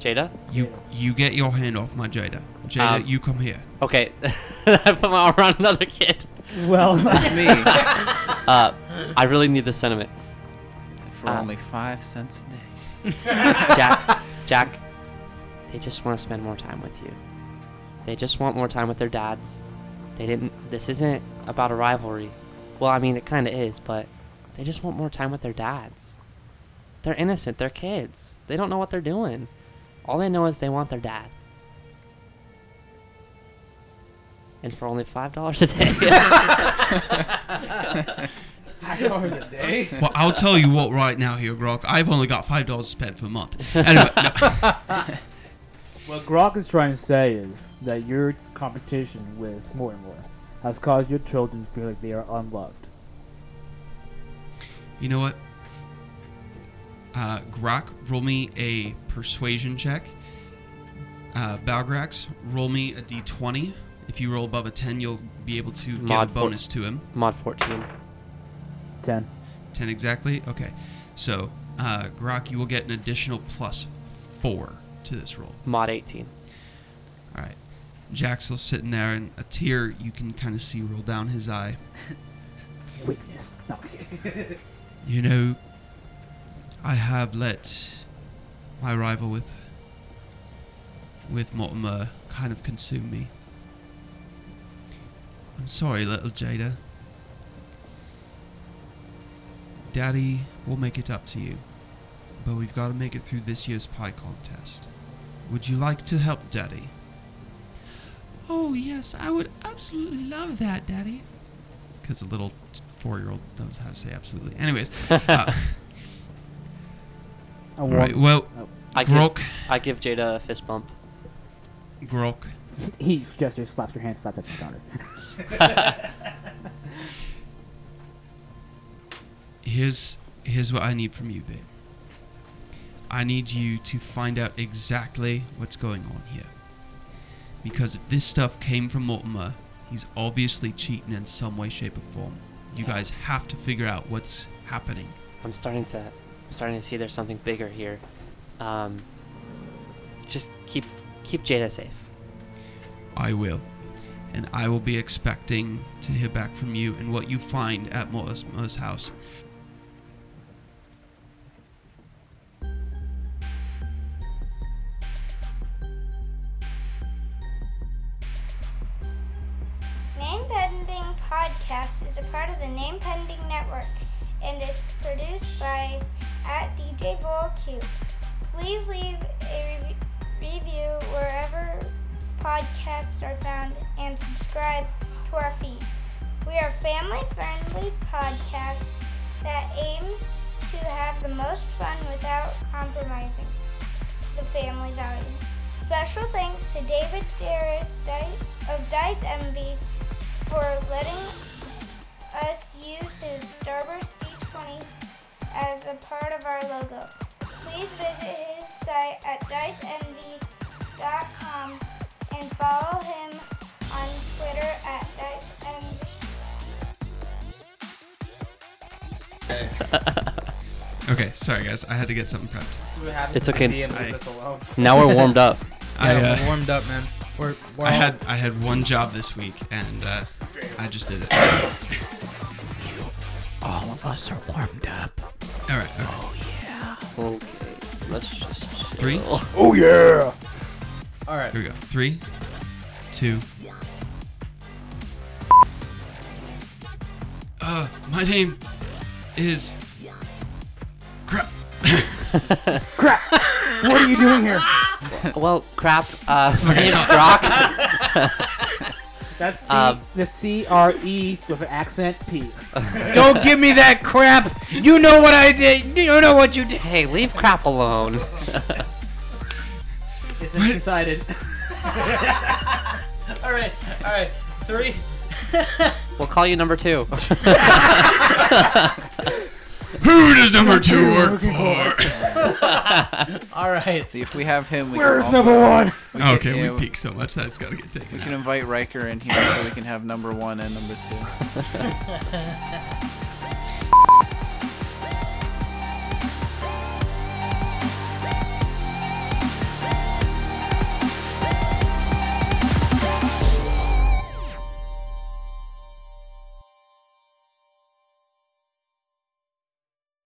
Jada. You you get your hand off my Jada. Jada, Um, you come here. Okay, [LAUGHS] I put my arm around another kid. Well, [LAUGHS] That's me [LAUGHS] Uh, I really need the sentiment. for Uh, only five cents a day. [LAUGHS] Jack, Jack, they just want to spend more time with you. They just want more time with their dads. They didn't. This isn't about a rivalry. Well, I mean, it kind of is, but they just want more time with their dads. They're innocent. They're kids. They don't know what they're doing. All they know is they want their dad. And for only five dollars a day. [LAUGHS] five hours a day. Well, I'll tell you what right now here, Grok. I've only got five dollars spent for a month. Anyway, no. [LAUGHS] What Grok is trying to say is that your competition with more and more has caused your children to feel like they are unloved. you know what? Uh, Grok, roll me a persuasion check. Uh, Balgrax, roll me a d20. If you roll above a 10, you'll be able to get Mod a four- bonus to him. Mod 14. Ten. 10 exactly? Okay. So, uh, Grok, you will get an additional plus 4 to this roll. Mod 18. All right. Jack's still sitting there, and a tear you can kind of see roll down his eye. [LAUGHS] Weakness. No. [LAUGHS] You know, I have let my rival with with Mortimer kind of consume me. I'm sorry, little Jada. Daddy will make it up to you, but we've got to make it through this year's pie contest. Would you like to help Daddy? Oh, yes, I would absolutely love that, Daddy. Because a little four year old knows how to say absolutely. Anyways, [LAUGHS] uh, [LAUGHS] I all want- right, well, I give, I give Jada a fist bump. Grok, [LAUGHS] He gestures, slaps your hand, slaps at your daughter. [LAUGHS] here's here's what I need from you, babe. I need you to find out exactly what's going on here. Because if this stuff came from Mortimer, he's obviously cheating in some way, shape, or form. You guys have to figure out what's happening. I'm starting to, I'm starting to see there's something bigger here. Um, just keep, keep Jada safe. I will. And I will be expecting to hear back from you and what you find at Mortimer's house. Guys, I had to get something prepped. It's okay. Me and I- Lucas alone. Now we're warmed up. [LAUGHS] [LAUGHS] I, Yeah, uh, we're warmed up, man. We're, we're I all- had I had one job this week and uh, I just did it. [LAUGHS] All of us are warmed up. All right, okay. Okay, let's just Three? chill. Oh yeah! all right. Here we go. Three, two. Uh, my name is. Crap. Crap! what are you doing here? Well, crap. Uh, [LAUGHS] my name's Grok. That's C, Um, the C R E with an accent P. Don't give me that crap. You know what I did. You know what you did. hey, leave crap alone. It's been decided. [LAUGHS] All right, all right. Three. We'll call you number two. [LAUGHS] Who does number two work [LAUGHS] for? [LAUGHS] All right. See, if we have him, we Where's can also, number one? We can, okay, yeah, we peaked so much that's got to get taken We out. can invite Riker in here so we can have number one and number two. [LAUGHS]